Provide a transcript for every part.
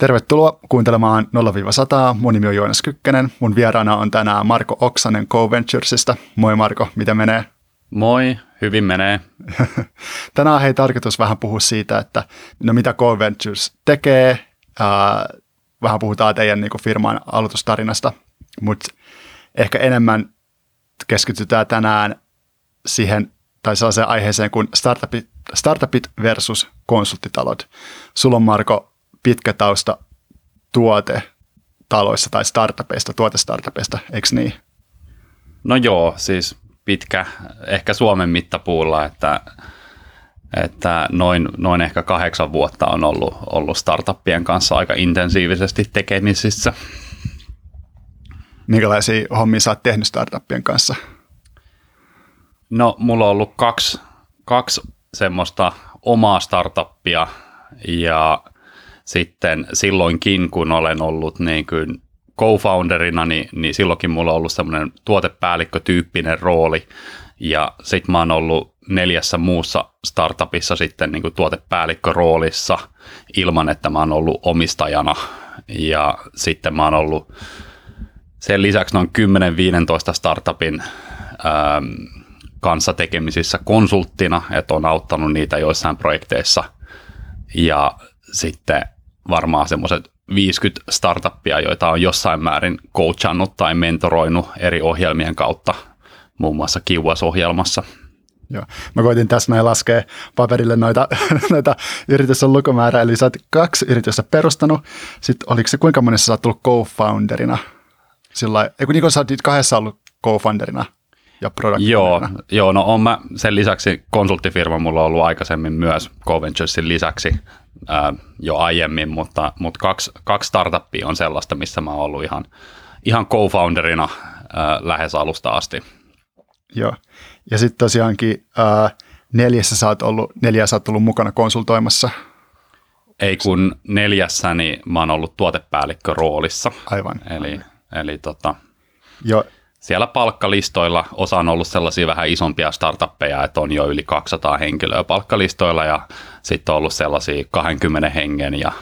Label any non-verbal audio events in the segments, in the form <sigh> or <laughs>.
Tervetuloa kuuntelemaan 0-100. Mun nimi on Joonas Kykkänen. Mun vieraana on tänään Marko Oksanen Co-Venturesista. Moi Marko, mitä menee? Moi, hyvin menee. <laughs> tänään hei tarkoitus vähän puhua siitä, että no mitä Co-Ventures tekee. Äh, vähän puhutaan teidän niin kuin, firman aloitustarinasta, mutta ehkä enemmän keskitytään tänään siihen tai sellaiseen aiheeseen kuin startupit, startupit versus konsulttitalot. Sulla on Marko pitkä tausta tuote taloissa tai startupeista, tuotestartupeista, eikö niin? No joo, siis pitkä, ehkä Suomen mittapuulla, että, että noin, noin ehkä kahdeksan vuotta on ollut, ollut startuppien kanssa aika intensiivisesti tekemisissä. Minkälaisia hommia sä oot tehnyt startuppien kanssa? No, mulla on ollut kaksi, kaksi semmoista omaa startuppia ja sitten silloinkin, kun olen ollut niin kuin co-founderina, niin, niin silloinkin mulla on ollut semmoinen tuotepäällikkötyyppinen rooli. Ja sitten mä oon ollut neljässä muussa startupissa sitten niin kuin tuotepäällikköroolissa ilman, että mä oon ollut omistajana. Ja sitten mä oon ollut sen lisäksi noin 10-15 startupin ähm, kanssa tekemisissä konsulttina, että on auttanut niitä joissain projekteissa. Ja sitten varmaan semmoiset 50 startuppia, joita on jossain määrin coachannut tai mentoroinut eri ohjelmien kautta, muun muassa Kiuas-ohjelmassa. Joo. Mä koitin tässä näin laskea paperille noita, <laughs> noita yritysten lukumäärää, eli sä oot kaksi yritystä perustanut. Sitten oliko se kuinka monessa sä oot tullut co-founderina? Sillä kun niin sä oot kahdessa ollut co-founderina ja product joo, joo, no on mä sen lisäksi konsulttifirma mulla on ollut aikaisemmin myös Coventuresin lisäksi ää, jo aiemmin, mutta, mutta kaksi, kaksi startuppia on sellaista, missä mä oon ollut ihan, ihan co-founderina ää, lähes alusta asti. Joo, ja sitten tosiaankin ää, neljässä sä oot ollut, neljä sä oot ollut mukana konsultoimassa. Ei kun neljässä, niin mä oon ollut tuotepäällikkö roolissa. Aivan. Eli, aivan. eli tota, Joo, siellä palkkalistoilla osa on ollut sellaisia vähän isompia startuppeja, että on jo yli 200 henkilöä palkkalistoilla ja sitten on ollut sellaisia 20 hengen ja,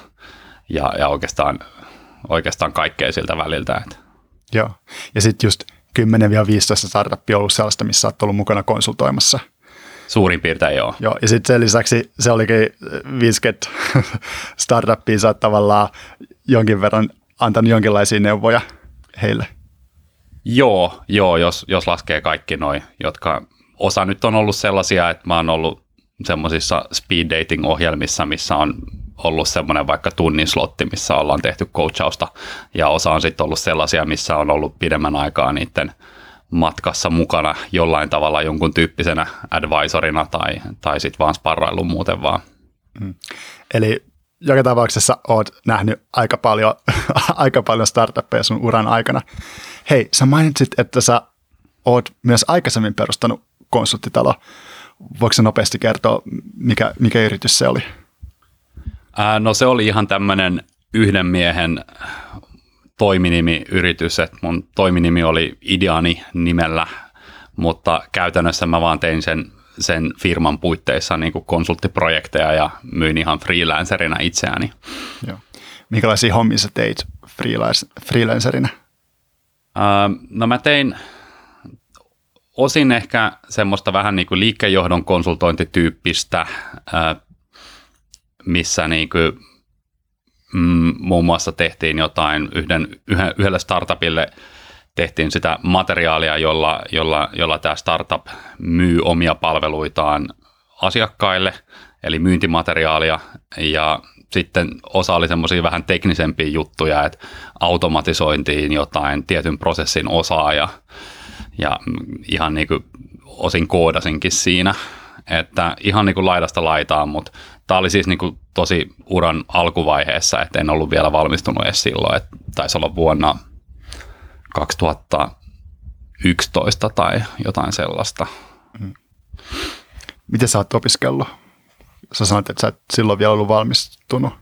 ja, ja oikeastaan, oikeastaan kaikkea siltä väliltä. Että. Joo, ja sitten just 10-15 startuppia on ollut sellaista, missä olet ollut mukana konsultoimassa. Suurin piirtein joo. Joo, ja sitten sen lisäksi se olikin 50 startuppia, sä tavallaan jonkin verran antanut jonkinlaisia neuvoja heille. Joo, joo jos, jos laskee kaikki noin, jotka osa nyt on ollut sellaisia, että mä oon ollut semmoisissa speed dating ohjelmissa, missä on ollut semmoinen vaikka tunnin slotti, missä ollaan tehty coachausta, ja osa on sitten ollut sellaisia, missä on ollut pidemmän aikaa niiden matkassa mukana jollain tavalla jonkun tyyppisenä advisorina tai, tai sitten vaan sparrailu muuten vaan. Mm. Eli joka tapauksessa oot nähnyt aika paljon, <laughs> aika paljon startuppeja sun uran aikana. Hei, sä mainitsit, että sä oot myös aikaisemmin perustanut konsulttitalo. Voiko sä nopeasti kertoa, mikä, mikä yritys se oli? Ää, no se oli ihan tämmöinen yhden miehen toiminimiyritys, että mun toiminimi oli Ideani nimellä, mutta käytännössä mä vaan tein sen, sen firman puitteissa niin kuin konsulttiprojekteja ja myin ihan freelancerina itseäni. Joo. Minkälaisia hommia sä teit freelancerina? no mä tein osin ehkä semmoista vähän niin kuin liikkejohdon konsultointityyppistä, missä niin kuin, mm, muun muassa tehtiin jotain yhden, yhdelle startupille tehtiin sitä materiaalia, jolla, jolla, jolla tämä startup myy omia palveluitaan asiakkaille, eli myyntimateriaalia, ja sitten osa oli semmoisia vähän teknisempiä juttuja, että automatisointiin jotain tietyn prosessin osaa ja, ja ihan niin kuin osin koodasinkin siinä, että ihan niin kuin laidasta laitaan, mutta tämä oli siis niin kuin tosi uran alkuvaiheessa, että en ollut vielä valmistunut edes silloin, että taisi olla vuonna 2011 tai jotain sellaista. Mm. Miten sä oot opiskellut? sä sanoit, että sä et silloin vielä ollut valmistunut.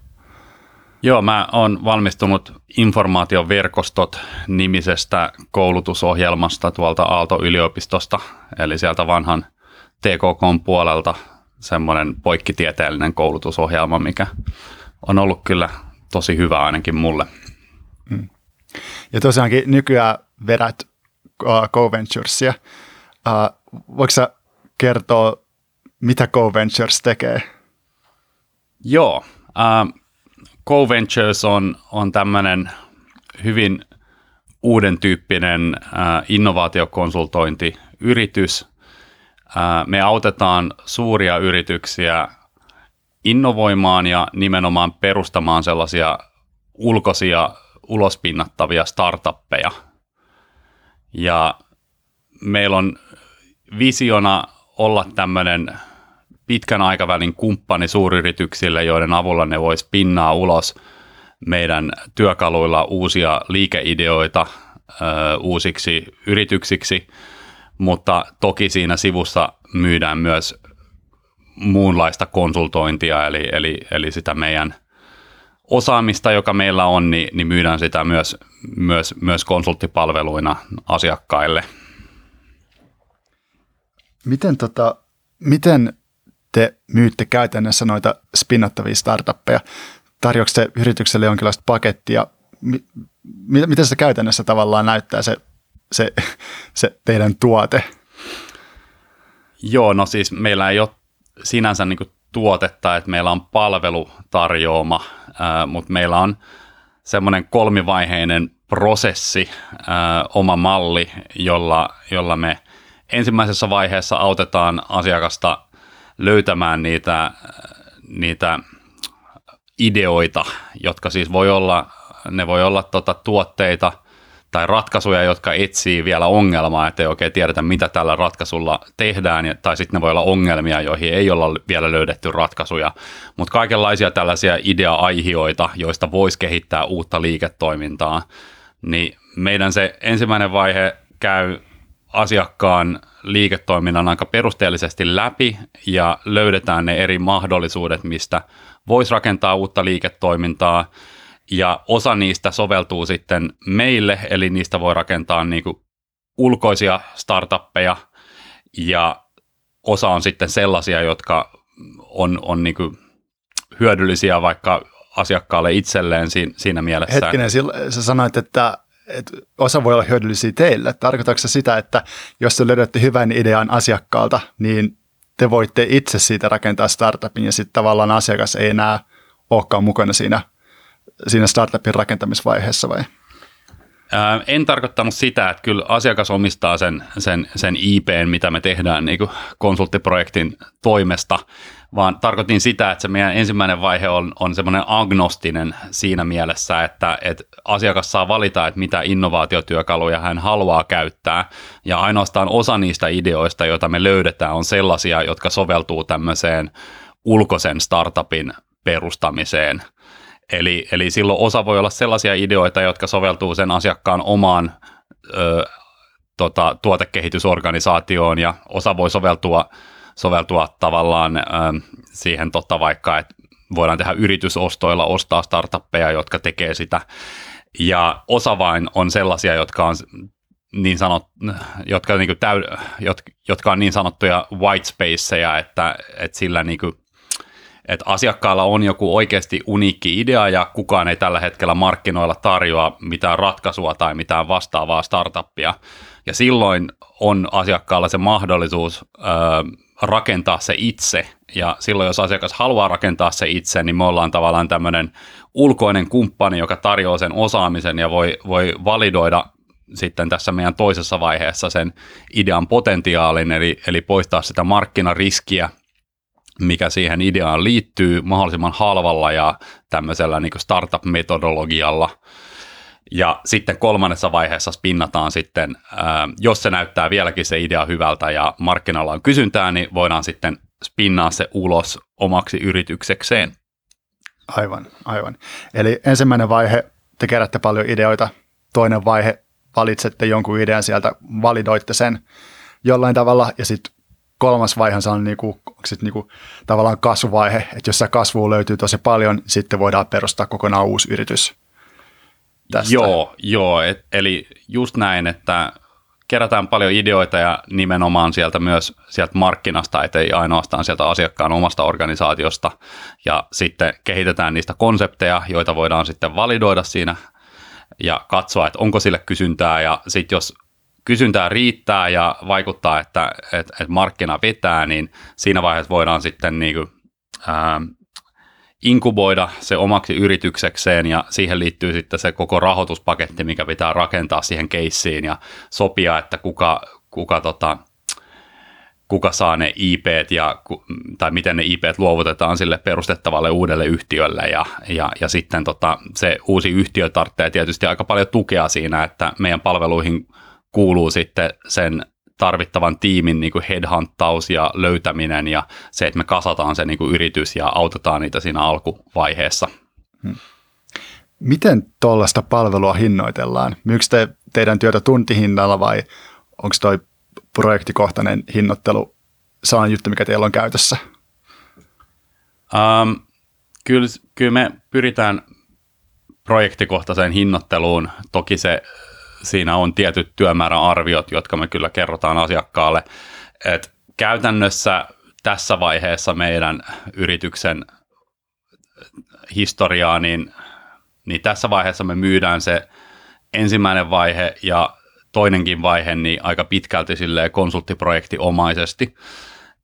Joo, mä oon valmistunut informaatioverkostot nimisestä koulutusohjelmasta tuolta Aalto-yliopistosta, eli sieltä vanhan TKK puolelta semmoinen poikkitieteellinen koulutusohjelma, mikä on ollut kyllä tosi hyvä ainakin mulle. Mm. Ja tosiaankin nykyään vedät uh, GoVenturesia. Uh, voiko sä kertoa, mitä GoVentures tekee? Joo, uh, GoVentures on, on tämmöinen hyvin uuden tyyppinen uh, innovaatiokonsultointiyritys. Uh, me autetaan suuria yrityksiä innovoimaan ja nimenomaan perustamaan sellaisia ulkoisia ulospinnattavia startuppeja. Ja meillä on visiona olla tämmöinen pitkän aikavälin kumppani suuryrityksille, joiden avulla ne vois pinnaa ulos meidän työkaluilla uusia liikeideoita ö, uusiksi yrityksiksi, mutta toki siinä sivussa myydään myös muunlaista konsultointia, eli, eli, eli sitä meidän osaamista, joka meillä on, niin, niin myydään sitä myös, myös, myös konsulttipalveluina asiakkaille. Miten, tota, miten te myytte käytännössä noita spinnattavia startuppeja? Tarjoako se yritykselle jonkinlaista pakettia? Mi- miten se käytännössä tavallaan näyttää se, se, se teidän tuote? Joo, no siis meillä ei ole sinänsä niin tuotetta, että meillä on palvelutarjoama, mutta meillä on semmoinen kolmivaiheinen prosessi, äh, oma malli, jolla, jolla me ensimmäisessä vaiheessa autetaan asiakasta löytämään niitä, niitä ideoita, jotka siis voi olla, ne voi olla tota tuotteita – tai ratkaisuja, jotka etsii vielä ongelmaa, että ei oikein tiedetä, mitä tällä ratkaisulla tehdään, tai sitten ne voi olla ongelmia, joihin ei olla vielä löydetty ratkaisuja, mutta kaikenlaisia tällaisia idea-aihioita, joista voisi kehittää uutta liiketoimintaa, niin meidän se ensimmäinen vaihe käy asiakkaan liiketoiminnan aika perusteellisesti läpi ja löydetään ne eri mahdollisuudet, mistä voisi rakentaa uutta liiketoimintaa, ja osa niistä soveltuu sitten meille, eli niistä voi rakentaa niin kuin ulkoisia startuppeja, ja osa on sitten sellaisia, jotka on, on niin kuin hyödyllisiä vaikka asiakkaalle itselleen siinä mielessä. Hetkinen, sä sanoit, että, että osa voi olla hyödyllisiä teille. Tarkoitatko se sitä, että jos te löydätte hyvän idean asiakkaalta, niin te voitte itse siitä rakentaa startupin ja sitten tavallaan asiakas ei enää olekaan mukana siinä siinä startupin rakentamisvaiheessa vai? En tarkoittanut sitä, että kyllä asiakas omistaa sen, sen, sen IPn, mitä me tehdään niin kuin konsulttiprojektin toimesta, vaan tarkoitin sitä, että se meidän ensimmäinen vaihe on, on semmoinen agnostinen siinä mielessä, että, että asiakas saa valita, että mitä innovaatiotyökaluja hän haluaa käyttää, ja ainoastaan osa niistä ideoista, joita me löydetään, on sellaisia, jotka soveltuu tämmöiseen ulkoisen startupin perustamiseen – Eli, eli silloin osa voi olla sellaisia ideoita, jotka soveltuu sen asiakkaan omaan ö, tota, tuotekehitysorganisaatioon ja osa voi soveltua, soveltua tavallaan ö, siihen totta vaikka, että voidaan tehdä yritysostoilla ostaa startuppeja, jotka tekee sitä. Ja osa vain on sellaisia, jotka on niin sanot, jotka, niin kuin täy, jotka on niin sanottuja white spaceja, että, että sillä niin kuin että asiakkaalla on joku oikeasti uniikki idea ja kukaan ei tällä hetkellä markkinoilla tarjoa mitään ratkaisua tai mitään vastaavaa startuppia. Ja silloin on asiakkaalla se mahdollisuus ö, rakentaa se itse. Ja silloin, jos asiakas haluaa rakentaa se itse, niin me ollaan tavallaan tämmöinen ulkoinen kumppani, joka tarjoaa sen osaamisen ja voi, voi validoida sitten tässä meidän toisessa vaiheessa sen idean potentiaalin, eli, eli poistaa sitä markkinariskiä mikä siihen ideaan liittyy mahdollisimman halvalla ja tämmöisellä niin startup-metodologialla. Ja sitten kolmannessa vaiheessa spinnataan sitten, jos se näyttää vieläkin se idea hyvältä ja markkinoilla on kysyntää, niin voidaan sitten spinnaa se ulos omaksi yrityksekseen. Aivan, aivan. Eli ensimmäinen vaihe, te kerätte paljon ideoita. Toinen vaihe, valitsette jonkun idean sieltä, validoitte sen jollain tavalla ja sitten kolmas vaihe on niinku, sit niinku, tavallaan kasvuvaihe, että jos kasvu löytyy tosi paljon, sitten voidaan perustaa kokonaan uusi yritys. Tästä. Joo, joo et, eli just näin, että kerätään paljon ideoita ja nimenomaan sieltä myös sieltä markkinasta, ettei ainoastaan sieltä asiakkaan omasta organisaatiosta. Ja sitten kehitetään niistä konsepteja, joita voidaan sitten validoida siinä ja katsoa, että onko sille kysyntää. Ja sitten jos kysyntää riittää ja vaikuttaa, että, että, että markkina vetää, niin siinä vaiheessa voidaan sitten niin kuin, ää, inkuboida se omaksi yrityksekseen ja siihen liittyy sitten se koko rahoituspaketti, mikä pitää rakentaa siihen keissiin ja sopia, että kuka, kuka, tota, kuka saa ne IP ja, tai miten ne IP luovutetaan sille perustettavalle uudelle yhtiölle ja, ja, ja sitten tota, se uusi yhtiö tarvitsee tietysti aika paljon tukea siinä, että meidän palveluihin kuuluu sitten sen tarvittavan tiimin niin headhunttaus ja löytäminen ja se, että me kasataan se niin kuin yritys ja autetaan niitä siinä alkuvaiheessa. Hmm. Miten tuollaista palvelua hinnoitellaan? Myykö te teidän työtä tuntihinnalla vai onko toi projektikohtainen hinnoittelu sellainen juttu, mikä teillä on käytössä? Um, kyllä, kyllä me pyritään projektikohtaiseen hinnoitteluun. Toki se siinä on tietyt työmäärän arviot, jotka me kyllä kerrotaan asiakkaalle. Et käytännössä tässä vaiheessa meidän yrityksen historiaa, niin, niin tässä vaiheessa me myydään se ensimmäinen vaihe ja toinenkin vaihe niin aika pitkälti konsulttiprojektiomaisesti.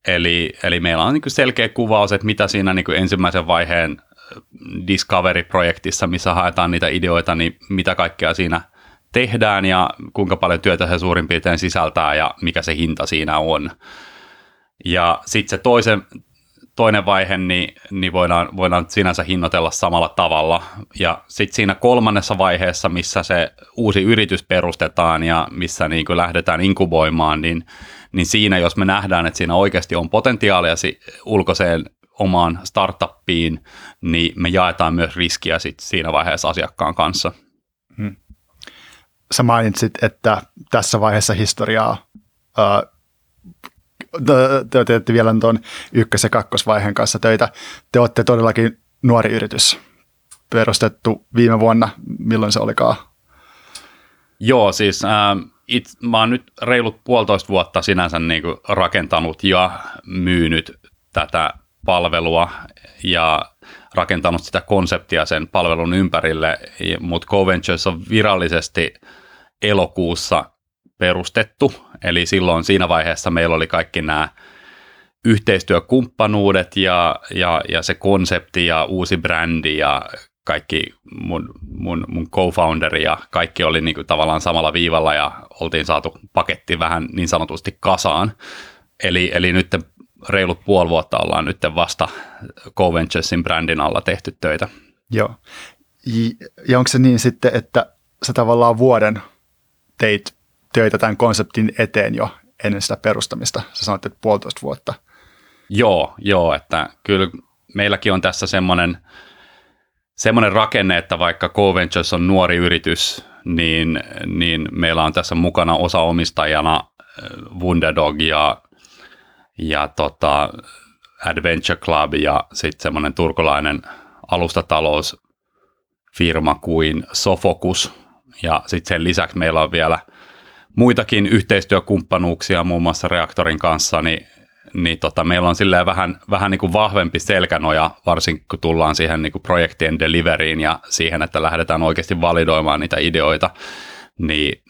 Eli, eli meillä on niin selkeä kuvaus, että mitä siinä niin ensimmäisen vaiheen Discovery-projektissa, missä haetaan niitä ideoita, niin mitä kaikkea siinä tehdään ja kuinka paljon työtä se suurin piirtein sisältää ja mikä se hinta siinä on. Ja sitten se toisen, toinen vaihe, niin, niin voidaan, voidaan sinänsä hinnoitella samalla tavalla. Ja sitten siinä kolmannessa vaiheessa, missä se uusi yritys perustetaan ja missä niin kuin lähdetään inkuboimaan, niin, niin siinä jos me nähdään, että siinä oikeasti on potentiaalia ulkoiseen omaan startuppiin, niin me jaetaan myös riskiä sit siinä vaiheessa asiakkaan kanssa. Sä mainitsit, että tässä vaiheessa historiaa ää, te teette vielä tuon ykkös- ja kakkosvaiheen kanssa töitä. Te olette todellakin nuori yritys, perustettu viime vuonna. Milloin se olikaan? Joo, siis äh, it, mä oon nyt reilut puolitoista vuotta sinänsä niin kuin rakentanut ja myynyt tätä palvelua ja rakentanut sitä konseptia sen palvelun ympärille, mutta CoVentures on virallisesti elokuussa perustettu, eli silloin siinä vaiheessa meillä oli kaikki nämä yhteistyökumppanuudet ja, ja, ja se konsepti ja uusi brändi ja kaikki mun, mun, mun co-founderi ja kaikki oli niin kuin tavallaan samalla viivalla ja oltiin saatu paketti vähän niin sanotusti kasaan. Eli, eli nyt reilut puoli vuotta ollaan nyt vasta CoVenturesin brändin alla tehty töitä. Joo. Ja onko se niin sitten, että sä tavallaan vuoden teit töitä tämän konseptin eteen jo ennen sitä perustamista? Sä sanoit, että puolitoista vuotta. Joo, joo, että kyllä meilläkin on tässä semmoinen, semmoinen rakenne, että vaikka CoVentures on nuori yritys, niin, niin meillä on tässä mukana osaomistajana äh, Wunderdog ja, ja tota Adventure Club ja sitten semmoinen turkulainen alustatalousfirma kuin Sofocus, ja sitten sen lisäksi meillä on vielä muitakin yhteistyökumppanuuksia muun muassa reaktorin kanssa, niin, niin tota, meillä on silleen vähän, vähän niin kuin vahvempi selkänoja, varsinkin kun tullaan siihen niin kuin projektien deliveriin ja siihen, että lähdetään oikeasti validoimaan niitä ideoita, niin,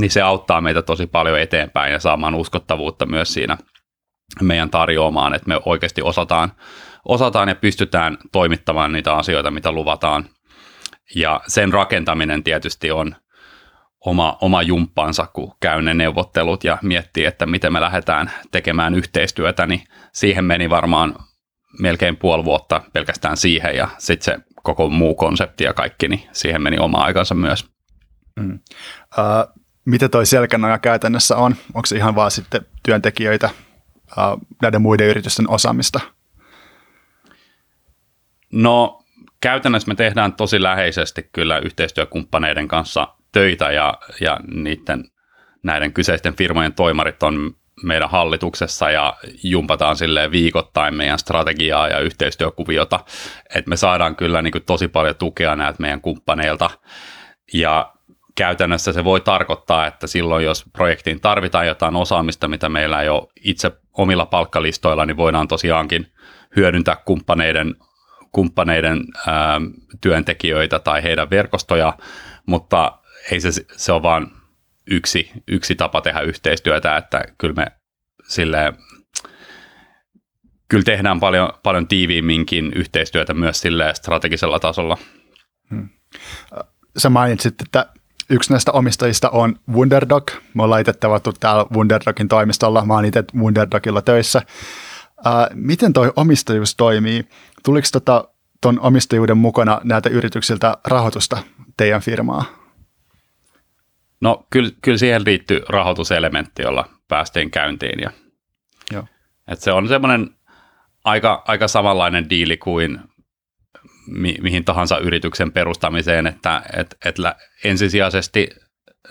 niin se auttaa meitä tosi paljon eteenpäin ja saamaan uskottavuutta myös siinä meidän tarjoamaan, että me oikeasti osataan, osataan ja pystytään toimittamaan niitä asioita, mitä luvataan – ja sen rakentaminen tietysti on oma, oma jumppansa, kun käy ne neuvottelut ja miettii, että miten me lähdetään tekemään yhteistyötä, niin siihen meni varmaan melkein puoli vuotta pelkästään siihen ja sitten se koko muu konsepti ja kaikki, niin siihen meni oma aikansa myös. Mm. Uh, mitä toi selkänoja käytännössä on? Onko se ihan vaan sitten työntekijöitä, uh, näiden muiden yritysten osaamista? No käytännössä me tehdään tosi läheisesti kyllä yhteistyökumppaneiden kanssa töitä ja, ja niiden näiden kyseisten firmojen toimarit on meidän hallituksessa ja jumpataan sille viikoittain meidän strategiaa ja yhteistyökuviota, että me saadaan kyllä niin kuin tosi paljon tukea näiltä meidän kumppaneilta. Ja käytännössä se voi tarkoittaa, että silloin jos projektiin tarvitaan jotain osaamista, mitä meillä ei ole itse omilla palkkalistoilla, niin voidaan tosiaankin hyödyntää kumppaneiden, kumppaneiden ää, työntekijöitä tai heidän verkostoja, mutta ei se, se ole vain yksi, yksi tapa tehdä yhteistyötä, että kyllä me silleen, kyllä tehdään paljon, paljon tiiviimminkin yhteistyötä myös sille strategisella tasolla. Hmm. Sä mainitsit, että yksi näistä omistajista on Wunderdog. Me ollaan itse tavattu täällä Wunderdogin toimistolla. Mä oon itse Wunderdogilla töissä. Ää, miten toi omistajuus toimii? Tuliko tota, ton omistajuuden mukana näitä yrityksiltä rahoitusta teidän firmaa? No kyllä, kyllä siihen liittyy rahoituselementti, jolla päästiin käyntiin. Ja, Joo. Et se on semmoinen aika, aika samanlainen diili kuin mi, mihin tahansa yrityksen perustamiseen, että et, et ensisijaisesti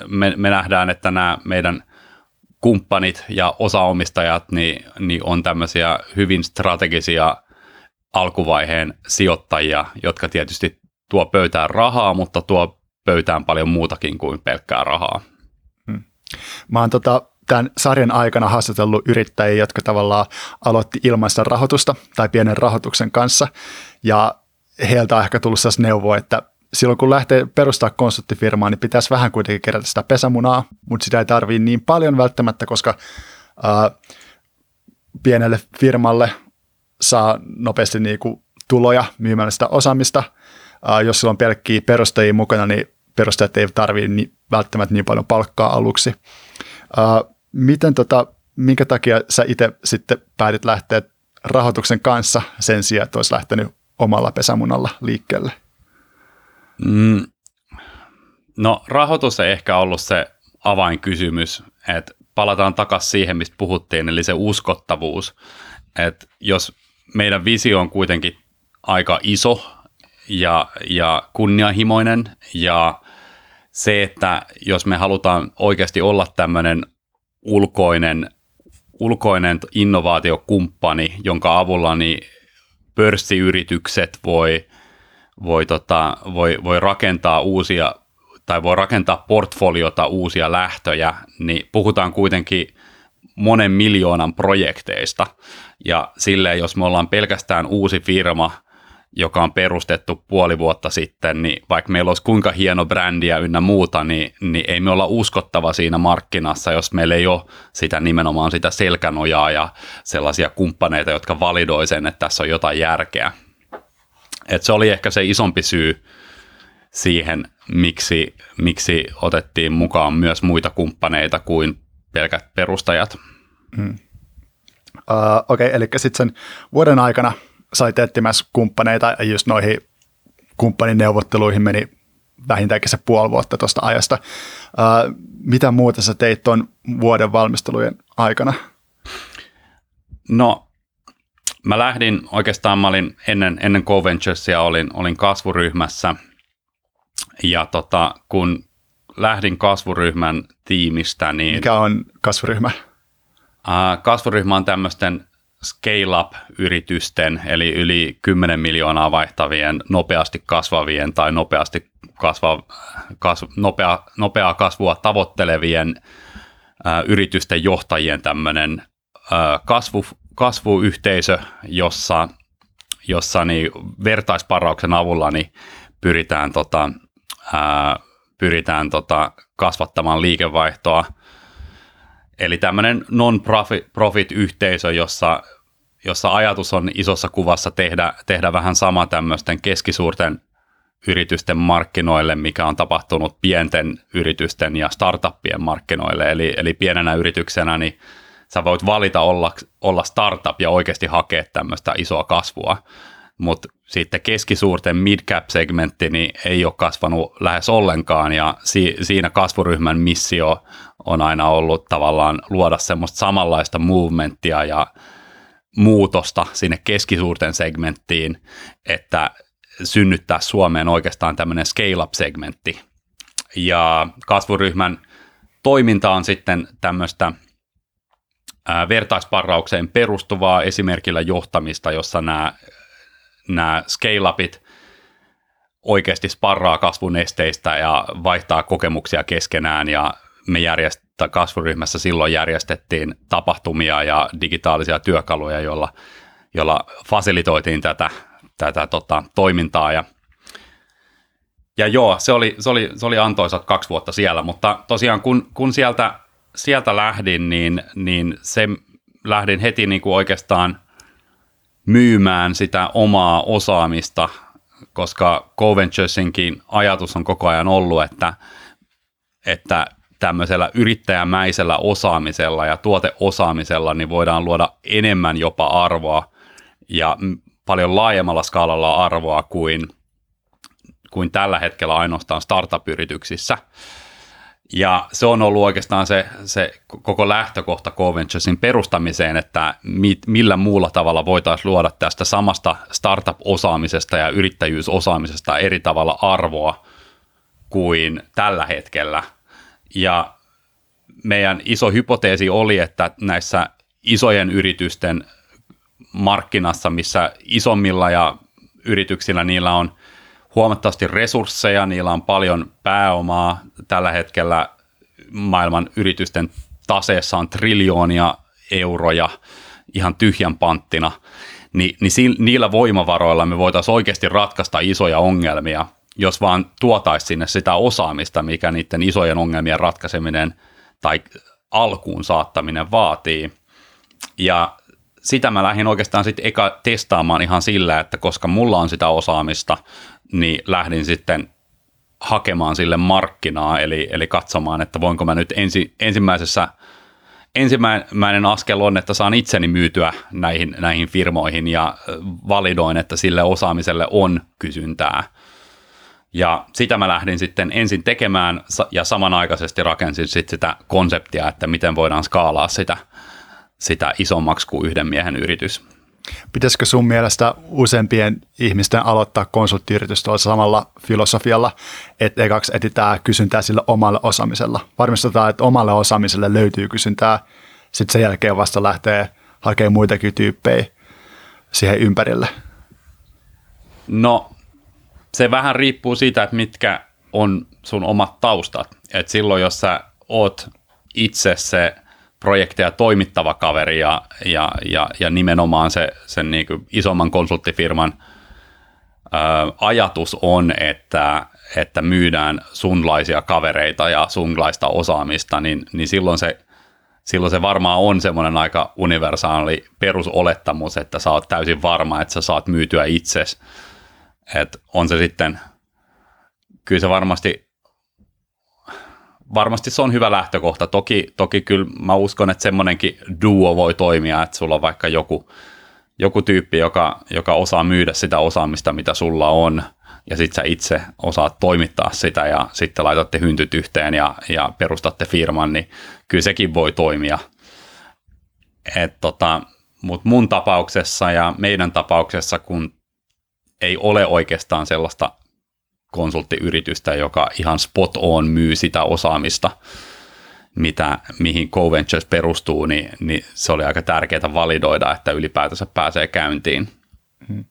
me, me nähdään, että nämä meidän kumppanit ja osaomistajat niin, niin on tämmöisiä hyvin strategisia alkuvaiheen sijoittajia, jotka tietysti tuo pöytään rahaa, mutta tuo pöytään paljon muutakin kuin pelkkää rahaa. Hmm. Mä oon tota, tämän sarjan aikana haastatellut yrittäjiä, jotka tavallaan aloitti ilmaista rahoitusta tai pienen rahoituksen kanssa. Ja heiltä on ehkä tullut sellaista neuvoa, että silloin kun lähtee perustaa konsulttifirmaa, niin pitäisi vähän kuitenkin kerätä sitä pesämunaa, mutta sitä ei tarvii niin paljon välttämättä, koska ää, pienelle firmalle saa nopeasti niin kuin tuloja myymällä sitä osaamista. Ää, jos sillä on pelkkiä perustajia mukana, niin perustajat ei tarvitse niin, välttämättä niin paljon palkkaa aluksi. Ää, miten tota, minkä takia sä itse sitten päätit lähteä rahoituksen kanssa sen sijaan, että olisi lähtenyt omalla pesämunalla liikkeelle? Mm, no rahoitus ei ehkä ollut se avainkysymys, että palataan takaisin siihen, mistä puhuttiin, eli se uskottavuus. Että jos meidän visio on kuitenkin aika iso ja, ja kunnianhimoinen. Ja se, että jos me halutaan oikeasti olla tämmöinen ulkoinen, ulkoinen innovaatiokumppani, jonka avulla niin pörssiyritykset voi, voi, tota, voi, voi rakentaa uusia tai voi rakentaa portfoliota uusia lähtöjä, niin puhutaan kuitenkin monen miljoonan projekteista. Ja silleen, jos me ollaan pelkästään uusi firma – joka on perustettu puoli vuotta sitten, niin vaikka meillä olisi kuinka hieno brändiä ynnä muuta, niin, niin ei me olla uskottava siinä markkinassa, jos meillä ei ole sitä nimenomaan sitä selkänojaa ja sellaisia kumppaneita, jotka validoi sen, että tässä on jotain järkeä. Et se oli ehkä se isompi syy siihen, miksi, miksi otettiin mukaan myös muita kumppaneita kuin pelkät perustajat. Hmm. Uh, Okei, okay, eli sitten sen vuoden aikana – sait etsimässä kumppaneita ja just noihin kumppanin neuvotteluihin meni vähintäänkin se puoli vuotta tuosta ajasta. Ää, mitä muuta sä teit tuon vuoden valmistelujen aikana? No, mä lähdin oikeastaan, mä olin ennen, ennen GoVenturesia olin, olin kasvuryhmässä ja tota, kun lähdin kasvuryhmän tiimistä, niin... Mikä on kasvuryhmä? Ää, kasvuryhmä on tämmöisten scale-up-yritysten, eli yli 10 miljoonaa vaihtavien, nopeasti kasvavien tai nopeasti kasva, kasv, nopea, nopeaa kasvua tavoittelevien ä, yritysten johtajien tämmöinen kasvu, kasvuyhteisö, jossa, jossa niin vertaisparauksen avulla niin pyritään, tota, ä, pyritään tota, kasvattamaan liikevaihtoa – Eli tämmöinen non-profit-yhteisö, jossa, jossa ajatus on isossa kuvassa tehdä, tehdä vähän sama tämmöisten keskisuurten yritysten markkinoille, mikä on tapahtunut pienten yritysten ja startuppien markkinoille. Eli, eli pienenä yrityksenä niin sä voit valita olla, olla startup ja oikeasti hakea tämmöistä isoa kasvua mutta sitten keskisuurten mid-cap-segmentti niin ei ole kasvanut lähes ollenkaan ja si- siinä kasvuryhmän missio on aina ollut tavallaan luoda semmoista samanlaista movementtia ja muutosta sinne keskisuurten segmenttiin, että synnyttää Suomeen oikeastaan tämmöinen scale-up-segmentti. Ja kasvuryhmän toiminta on sitten tämmöistä vertaisparraukseen perustuvaa esimerkillä johtamista, jossa nämä nämä scale-upit oikeasti sparraa kasvun esteistä ja vaihtaa kokemuksia keskenään. Ja me järjestä, kasvuryhmässä silloin järjestettiin tapahtumia ja digitaalisia työkaluja, joilla, joilla fasilitoitiin tätä, tätä tota, toimintaa. Ja ja joo, se oli, se oli, se oli antoisat kaksi vuotta siellä, mutta tosiaan kun, kun sieltä, sieltä lähdin, niin, niin se lähdin heti niin kuin oikeastaan myymään sitä omaa osaamista, koska Coventuresinkin ajatus on koko ajan ollut, että, että tämmöisellä yrittäjämäisellä osaamisella ja tuoteosaamisella niin voidaan luoda enemmän jopa arvoa ja paljon laajemmalla skaalalla arvoa kuin, kuin tällä hetkellä ainoastaan startup-yrityksissä. Ja se on ollut oikeastaan se, se koko lähtökohta Coventuresin perustamiseen, että mit, millä muulla tavalla voitaisiin luoda tästä samasta startup-osaamisesta ja yrittäjyysosaamisesta eri tavalla arvoa kuin tällä hetkellä. Ja meidän iso hypoteesi oli, että näissä isojen yritysten markkinassa, missä isommilla ja yrityksillä niillä on huomattavasti resursseja, niillä on paljon pääomaa. Tällä hetkellä maailman yritysten taseessa on triljoonia euroja ihan tyhjän panttina, niin, niin niillä voimavaroilla me voitaisiin oikeasti ratkaista isoja ongelmia, jos vaan tuotaisiin sinne sitä osaamista, mikä niiden isojen ongelmien ratkaiseminen tai alkuun saattaminen vaatii. Ja sitä mä lähdin oikeastaan sitten eka testaamaan ihan sillä, että koska mulla on sitä osaamista, niin lähdin sitten hakemaan sille markkinaa, eli, eli katsomaan, että voinko mä nyt ensi, ensimmäisessä, ensimmäinen askel on, että saan itseni myytyä näihin, näihin firmoihin ja validoin, että sille osaamiselle on kysyntää. Ja sitä mä lähdin sitten ensin tekemään ja samanaikaisesti rakensin sitten sitä konseptia, että miten voidaan skaalaa sitä, sitä isommaksi kuin yhden miehen yritys. Pitäisikö sun mielestä useampien ihmisten aloittaa konsulttiyritys tuolla samalla filosofialla, että ekaksi etsitään kysyntää sillä omalle osaamisella? Varmistetaan, että omalle osaamiselle löytyy kysyntää, sitten sen jälkeen vasta lähtee hakemaan muitakin tyyppejä siihen ympärille. No, se vähän riippuu siitä, että mitkä on sun omat taustat. Et silloin, jos sä oot itse se – projekteja toimittava kaveri ja, ja, ja, ja nimenomaan se, sen niin kuin isomman konsulttifirman ö, ajatus on, että, että myydään sunlaisia kavereita ja sunlaista osaamista, niin, niin silloin se silloin se varmaan on semmoinen aika universaali perusolettamus, että sä oot täysin varma, että sä saat myytyä itsesi. Että on se sitten, kyllä se varmasti varmasti se on hyvä lähtökohta. Toki, toki kyllä mä uskon, että semmoinenkin duo voi toimia, että sulla on vaikka joku, joku tyyppi, joka, joka osaa myydä sitä osaamista, mitä sulla on, ja sitten sä itse osaat toimittaa sitä ja sitten laitatte hyntyt yhteen ja, ja perustatte firman, niin kyllä sekin voi toimia. Tota, Mutta mun tapauksessa ja meidän tapauksessa, kun ei ole oikeastaan sellaista konsulttiyritystä, joka ihan spot on myy sitä osaamista, mitä, mihin CoVentures perustuu, niin, niin se oli aika tärkeää validoida, että ylipäätänsä pääsee käyntiin. Hmm.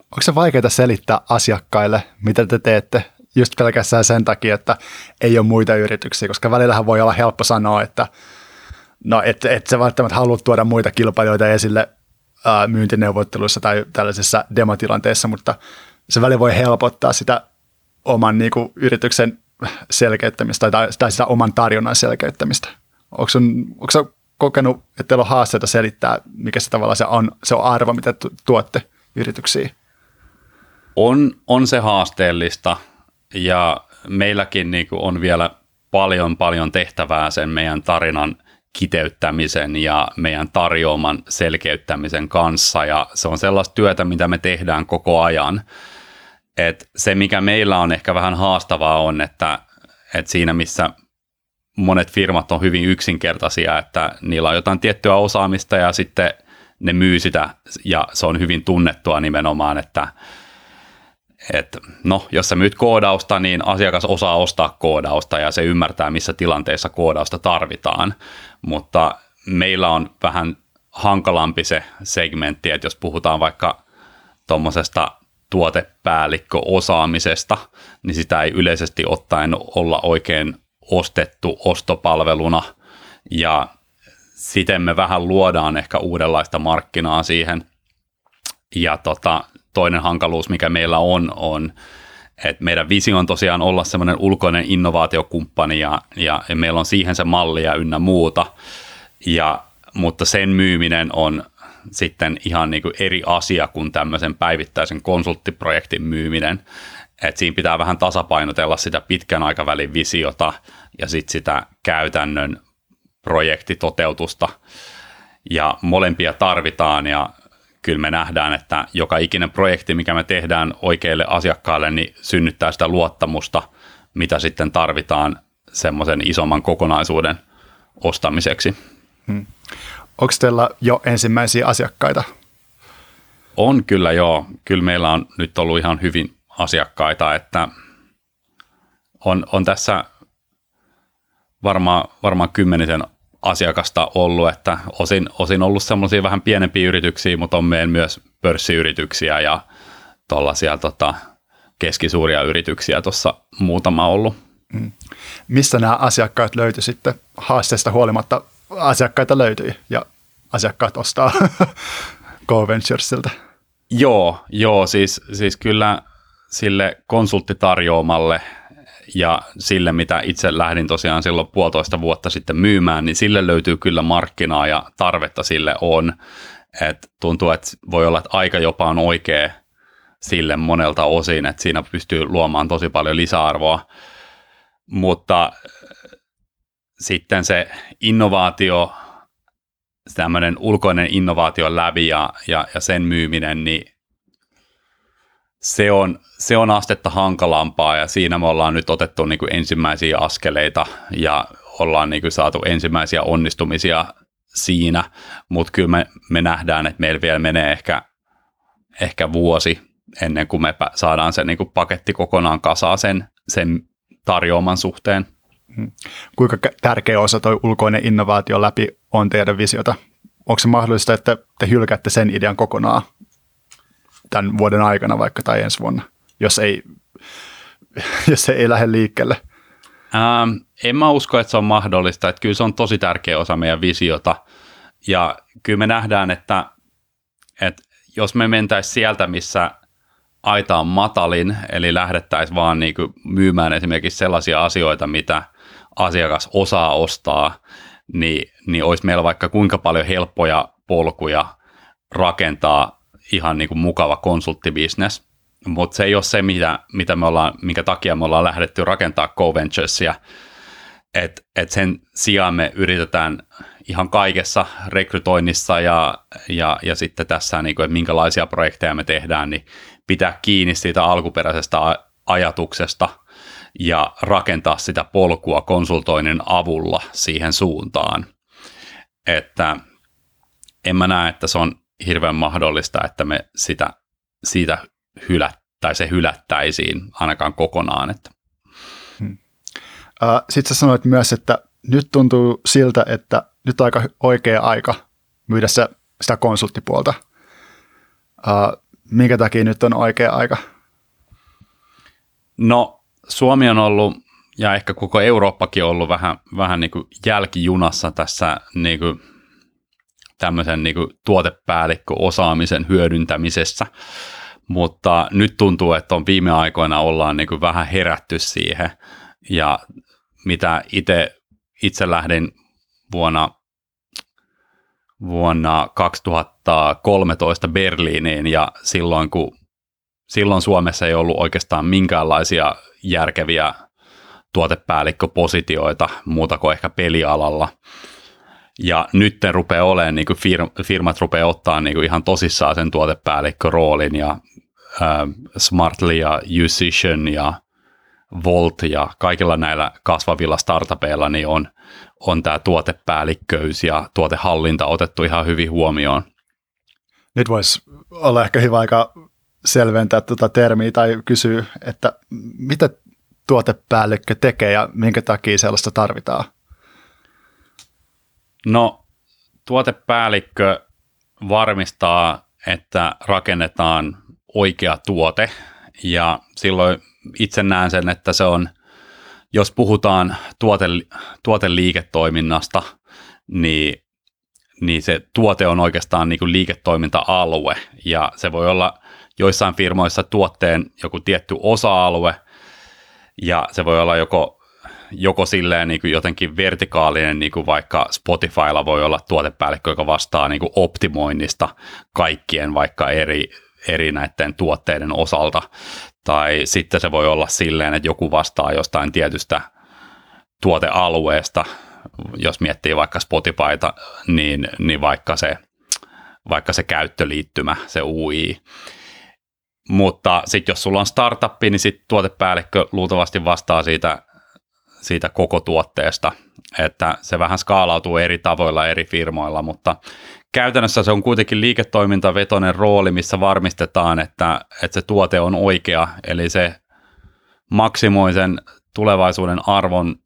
Onko se vaikeaa selittää asiakkaille, mitä te teette, just pelkästään sen takia, että ei ole muita yrityksiä, koska välillähän voi olla helppo sanoa, että no et, et sä välttämättä halua tuoda muita kilpailijoita esille ää, myyntineuvotteluissa tai tällaisessa demotilanteessa, mutta se väli voi helpottaa sitä oman niin kuin, yrityksen selkeyttämistä tai, tai sitä oman tarjonnan selkeyttämistä? Onko, sä kokenut, että teillä on haasteita selittää, mikä se tavallaan se on, se on arvo, mitä tuotte yrityksiin? On, on se haasteellista ja meilläkin niin kuin on vielä paljon paljon tehtävää sen meidän tarinan kiteyttämisen ja meidän tarjoaman selkeyttämisen kanssa ja se on sellaista työtä, mitä me tehdään koko ajan – et se, mikä meillä on ehkä vähän haastavaa on, että, että siinä missä monet firmat on hyvin yksinkertaisia, että niillä on jotain tiettyä osaamista ja sitten ne myy sitä ja se on hyvin tunnettua nimenomaan, että, että no, jos sä myyt koodausta, niin asiakas osaa ostaa koodausta ja se ymmärtää, missä tilanteessa koodausta tarvitaan, mutta meillä on vähän hankalampi se segmentti, että jos puhutaan vaikka tuommoisesta tuotepäällikkö osaamisesta, niin sitä ei yleisesti ottaen olla oikein ostettu ostopalveluna ja siten me vähän luodaan ehkä uudenlaista markkinaa siihen. Ja tota, toinen hankaluus, mikä meillä on, on, että meidän visio on tosiaan olla semmoinen ulkoinen innovaatiokumppani ja, ja, ja meillä on siihen se malli ja ynnä muuta. Ja, mutta sen myyminen on sitten ihan niin kuin eri asia kuin tämmöisen päivittäisen konsulttiprojektin myyminen. Et siinä pitää vähän tasapainotella sitä pitkän aikavälin visiota ja sitten sitä käytännön projektitoteutusta. Ja molempia tarvitaan ja kyllä me nähdään, että joka ikinen projekti, mikä me tehdään oikeille asiakkaille, niin synnyttää sitä luottamusta, mitä sitten tarvitaan semmoisen isomman kokonaisuuden ostamiseksi. Hmm. Onko teillä jo ensimmäisiä asiakkaita? On kyllä joo. Kyllä meillä on nyt ollut ihan hyvin asiakkaita, että on, on tässä varmaan, varmaan kymmenisen asiakasta ollut, että osin, osin ollut semmoisia vähän pienempiä yrityksiä, mutta on meidän myös pörssiyrityksiä ja tuollaisia tota, keskisuuria yrityksiä tuossa muutama ollut. Mm. Mistä nämä asiakkaat löytyi sitten haasteesta huolimatta? Asiakkaita löytyi ja asiakkaat ostaa <laughs> GoVenturesilta. Joo, joo siis, siis kyllä sille konsulttitarjoamalle ja sille, mitä itse lähdin tosiaan silloin puolitoista vuotta sitten myymään, niin sille löytyy kyllä markkinaa ja tarvetta sille on. Et tuntuu, että voi olla, että aika jopa on oikea sille monelta osin, että siinä pystyy luomaan tosi paljon lisäarvoa. Mutta sitten se innovaatio, tämmöinen ulkoinen innovaatio läpi ja, ja, ja sen myyminen, niin se on, se on astetta hankalampaa ja siinä me ollaan nyt otettu niin kuin ensimmäisiä askeleita ja ollaan niin kuin saatu ensimmäisiä onnistumisia siinä, mutta kyllä me, me nähdään, että meillä vielä menee ehkä, ehkä vuosi ennen kuin me saadaan se niin kuin paketti kokonaan kasaan sen, sen tarjoaman suhteen. Hmm. Kuinka tärkeä osa tuo ulkoinen innovaatio läpi on teidän visiota? Onko se mahdollista, että te hylkäätte sen idean kokonaan tämän vuoden aikana vaikka tai ensi vuonna, jos ei, <laughs> jos se ei lähde liikkeelle? Ähm, en mä usko, että se on mahdollista. Että kyllä se on tosi tärkeä osa meidän visiota. Ja kyllä me nähdään, että, että jos me mentäisiin sieltä, missä aita on matalin, eli lähdettäisiin vaan niin kuin myymään esimerkiksi sellaisia asioita, mitä asiakas osaa ostaa, niin, niin olisi meillä vaikka kuinka paljon helppoja polkuja rakentaa ihan niin kuin mukava konsulttibisnes, mutta se ei ole se, mitä, mitä me ollaan, minkä takia me ollaan lähdetty rakentaa GoVenturesia, että et sen sijaan me yritetään ihan kaikessa rekrytoinnissa ja, ja, ja sitten tässä, niin kuin, että minkälaisia projekteja me tehdään, niin pitää kiinni siitä alkuperäisestä ajatuksesta ja rakentaa sitä polkua konsultoinnin avulla siihen suuntaan. Että en mä näe, että se on hirveän mahdollista, että me sitä, siitä hylät, tai se hylättäisiin ainakaan kokonaan. Että. Hmm. Sitten sä sanoit myös, että nyt tuntuu siltä, että nyt on aika oikea aika myydä se, sitä konsulttipuolta. Minkä takia nyt on oikea aika? No Suomi on ollut ja ehkä koko Eurooppakin on ollut vähän, vähän niin kuin jälkijunassa tässä niin kuin tämmöisen niin kuin tuotepäällikköosaamisen hyödyntämisessä, mutta nyt tuntuu, että on viime aikoina ollaan niin kuin vähän herätty siihen. Ja mitä itse, itse lähdin vuonna, vuonna 2013 Berliiniin ja silloin kun silloin Suomessa ei ollut oikeastaan minkäänlaisia järkeviä tuotepäällikköpositioita muuta kuin ehkä pelialalla, ja nyt rupeaa olemaan, niin kuin firmat rupeaa ottaa niin kuin ihan tosissaan sen tuotepäällikköroolin ja äh, Smartly ja Usician ja Volt ja kaikilla näillä kasvavilla startupeilla niin on, on tämä tuotepäällikköys ja tuotehallinta otettu ihan hyvin huomioon. Nyt voisi olla ehkä hyvä aika selventää tuota termiä tai kysyä, että mitä tuotepäällikkö tekee ja minkä takia sellaista tarvitaan? No, tuotepäällikkö varmistaa, että rakennetaan oikea tuote. Ja silloin itse näen sen, että se on, jos puhutaan tuote, tuoteliiketoiminnasta, niin, niin se tuote on oikeastaan niin kuin liiketoiminta-alue. Ja se voi olla joissain firmoissa tuotteen joku tietty osa-alue, ja se voi olla joko joko silleen niin kuin jotenkin vertikaalinen, niin kuin vaikka Spotifylla voi olla tuotepäällikkö, joka vastaa niin kuin optimoinnista kaikkien vaikka eri, eri näiden tuotteiden osalta. Tai sitten se voi olla silleen, että joku vastaa jostain tietystä tuotealueesta, jos miettii vaikka Spotifyta, niin, niin vaikka, se, vaikka se käyttöliittymä, se UI. Mutta sitten jos sulla on startuppi, niin sitten tuotepäällikkö luultavasti vastaa siitä siitä koko tuotteesta, että se vähän skaalautuu eri tavoilla eri firmoilla, mutta käytännössä se on kuitenkin liiketoimintavetoinen rooli, missä varmistetaan, että, että se tuote on oikea, eli se maksimoi sen tulevaisuuden arvon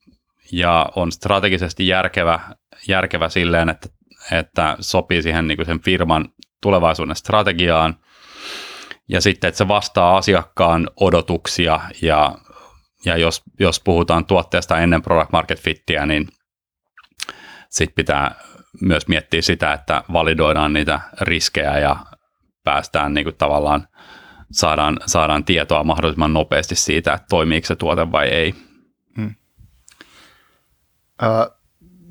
ja on strategisesti järkevä, järkevä silleen, että, että sopii siihen niin sen firman tulevaisuuden strategiaan, ja sitten, että se vastaa asiakkaan odotuksia ja ja jos, jos puhutaan tuotteesta ennen product market fittiä, niin sitten pitää myös miettiä sitä, että validoidaan niitä riskejä ja päästään niin kuin tavallaan, saadaan, saadaan tietoa mahdollisimman nopeasti siitä, että toimiiko se tuote vai ei. Hmm. Ö,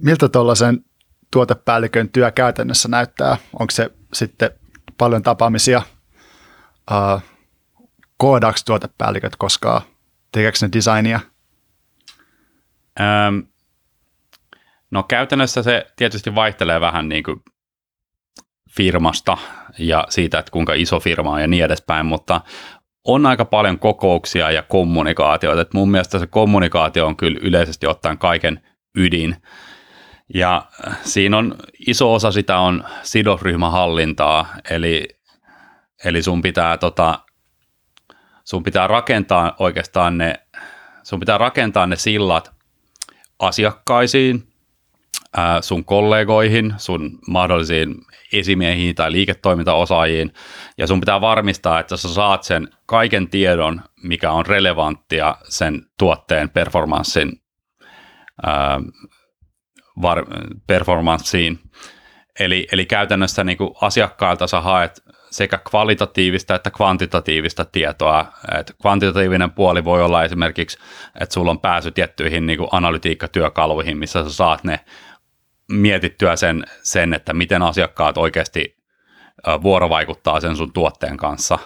miltä tuollaisen tuotepäällikön työ käytännössä näyttää? Onko se sitten paljon tapaamisia? Ö, koodaaks tuotepäälliköt koskaan Tekeekö ne designia? Ähm, no käytännössä se tietysti vaihtelee vähän niin kuin firmasta ja siitä, että kuinka iso firma on ja niin edespäin, mutta on aika paljon kokouksia ja kommunikaatioita. Et mun mielestä se kommunikaatio on kyllä yleisesti ottaen kaiken ydin. Ja siinä on iso osa sitä on sidosryhmähallintaa, eli, eli sun pitää tota, sun pitää rakentaa oikeastaan ne, sun pitää rakentaa ne sillat asiakkaisiin, sun kollegoihin, sun mahdollisiin esimiehiin tai liiketoimintaosaajiin, ja sun pitää varmistaa, että sä saat sen kaiken tiedon, mikä on relevanttia sen tuotteen performanssin ää, var, performanssiin. Eli, eli käytännössä niin kuin asiakkailta sä haet sekä kvalitatiivista että kvantitatiivista tietoa. Et kvantitatiivinen puoli voi olla esimerkiksi, että sulla on pääsy tiettyihin niin kuin analytiikkatyökaluihin, missä sä saat ne mietittyä sen, sen, että miten asiakkaat oikeasti vuorovaikuttaa sen sun tuotteen kanssa.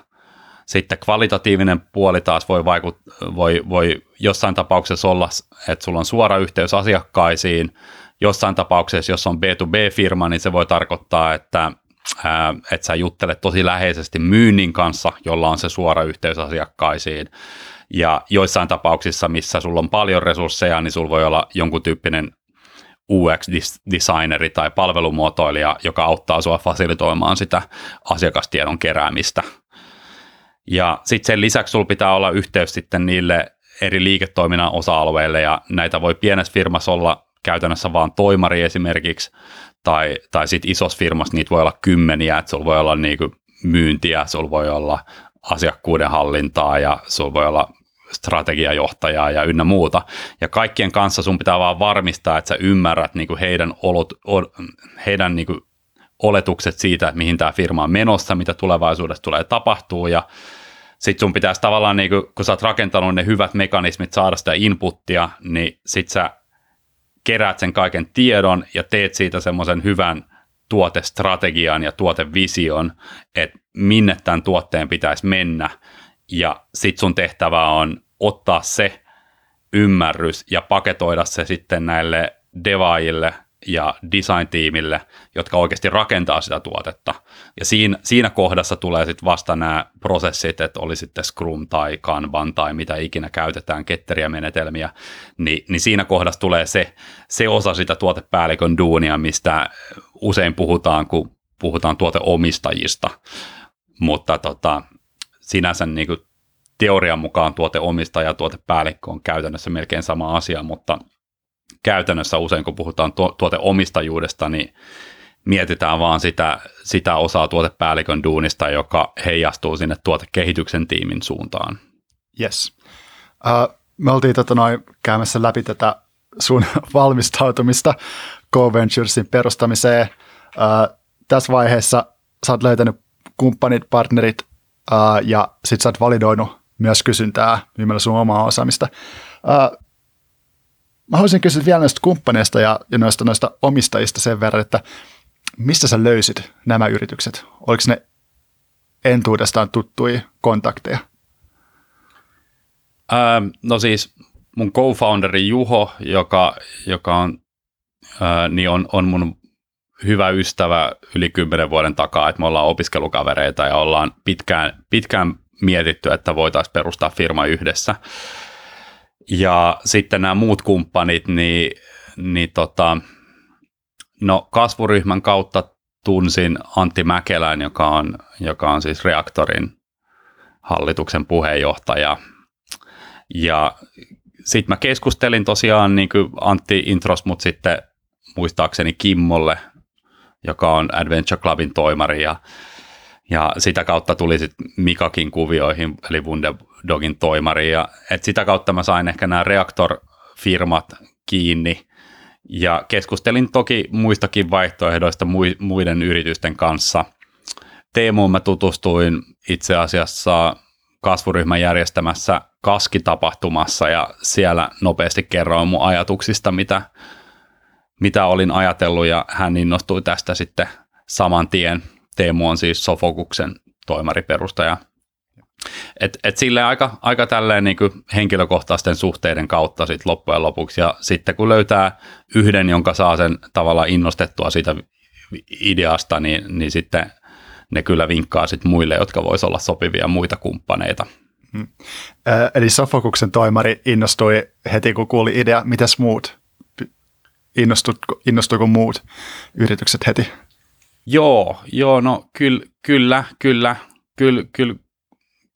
Sitten kvalitatiivinen puoli taas voi, vaikut, voi, voi jossain tapauksessa olla, että sulla on suora yhteys asiakkaisiin. Jossain tapauksessa, jos on B2B-firma, niin se voi tarkoittaa, että että sä juttelet tosi läheisesti myynnin kanssa, jolla on se suora yhteys asiakkaisiin. Ja joissain tapauksissa, missä sulla on paljon resursseja, niin sulla voi olla jonkun tyyppinen UX-designeri tai palvelumuotoilija, joka auttaa sua fasilitoimaan sitä asiakastiedon keräämistä. Ja sitten sen lisäksi sulla pitää olla yhteys sitten niille eri liiketoiminnan osa-alueille, ja näitä voi pienessä firmassa olla käytännössä vaan toimari esimerkiksi, tai, tai sitten isossa firmassa niitä voi olla kymmeniä, että sulla voi olla niinku myyntiä, sulla voi olla asiakkuuden hallintaa ja sulla voi olla strategiajohtajaa ja ynnä muuta. Ja kaikkien kanssa sun pitää vaan varmistaa, että sä ymmärrät niinku heidän, olot, o, heidän niinku oletukset siitä, että mihin tämä firma on menossa, mitä tulevaisuudessa tulee tapahtuu ja sitten sun pitäisi tavallaan, niinku, kun sä oot rakentanut ne hyvät mekanismit saada sitä inputtia, niin sit sä keräät sen kaiken tiedon ja teet siitä semmoisen hyvän tuotestrategian ja tuotevision, että minne tämän tuotteen pitäisi mennä. Ja sit sun tehtävä on ottaa se ymmärrys ja paketoida se sitten näille devaajille ja design-tiimille, jotka oikeasti rakentaa sitä tuotetta. Ja siinä, siinä kohdassa tulee sitten vasta nämä prosessit, että oli sitten Scrum tai Kanban tai mitä ikinä käytetään, ketteriä menetelmiä, niin, niin siinä kohdassa tulee se, se osa sitä tuotepäällikön duunia, mistä usein puhutaan, kun puhutaan tuoteomistajista. Mutta tota, sinänsä niin kuin teorian mukaan tuoteomistaja ja tuotepäällikkö on käytännössä melkein sama asia, mutta – käytännössä usein, kun puhutaan tuoteomistajuudesta, niin, mietitään vaan sitä, sitä osaa tuotepäällikön duunista, joka heijastuu sinne tuotekehityksen tiimin suuntaan. Yes. Uh, me oltiin tota noin käymässä läpi tätä sun <laughs> valmistautumista GoVenturesin perustamiseen. Uh, tässä vaiheessa sä oot löytänyt kumppanit, partnerit uh, ja sit sä oot validoinut myös kysyntää myymällä sun omaa osaamista. Uh, mä haluaisin kysyä vielä näistä kumppaneista ja, ja noista, noista omistajista sen verran, että mistä sä löysit nämä yritykset? Oliko ne entuudestaan tuttuja kontakteja? Ähm, no siis mun co-founderi Juho, joka, joka on, ää, niin on, on mun hyvä ystävä yli kymmenen vuoden takaa, että me ollaan opiskelukavereita ja ollaan pitkään, pitkään mietitty, että voitaisiin perustaa firma yhdessä. Ja sitten nämä muut kumppanit, niin, niin tota, no kasvuryhmän kautta tunsin Antti Mäkelän, joka on, joka on siis Reaktorin hallituksen puheenjohtaja. Ja sitten mä keskustelin tosiaan, niin kuin Antti intros, mutta sitten muistaakseni Kimmolle, joka on Adventure Clubin toimari ja, ja sitä kautta tuli sitten Mikakin kuvioihin, eli Wunderdogin toimari ja et sitä kautta mä sain ehkä nämä Reaktor-firmat kiinni ja keskustelin toki muistakin vaihtoehdoista muiden yritysten kanssa. Teemuun mä tutustuin itse asiassa kasvuryhmän järjestämässä kaskitapahtumassa ja siellä nopeasti kerroin mun ajatuksista, mitä, mitä olin ajatellut ja hän innostui tästä sitten saman tien. Teemu on siis Sofokuksen toimariperustaja. Et, et sille aika, aika tälleen niin kuin henkilökohtaisten suhteiden kautta sit loppujen lopuksi. Ja sitten kun löytää yhden, jonka saa sen tavallaan innostettua siitä ideasta, niin, niin sitten ne kyllä vinkkaa sit muille, jotka voisivat olla sopivia muita kumppaneita. Hmm. Eli Sofokuksen toimari innostui heti, kun kuuli idea. Mitäs muut? Innostuiko, innostuiko muut yritykset heti? Joo, joo no kyllä, kyllä, kyllä, kyllä, kyllä,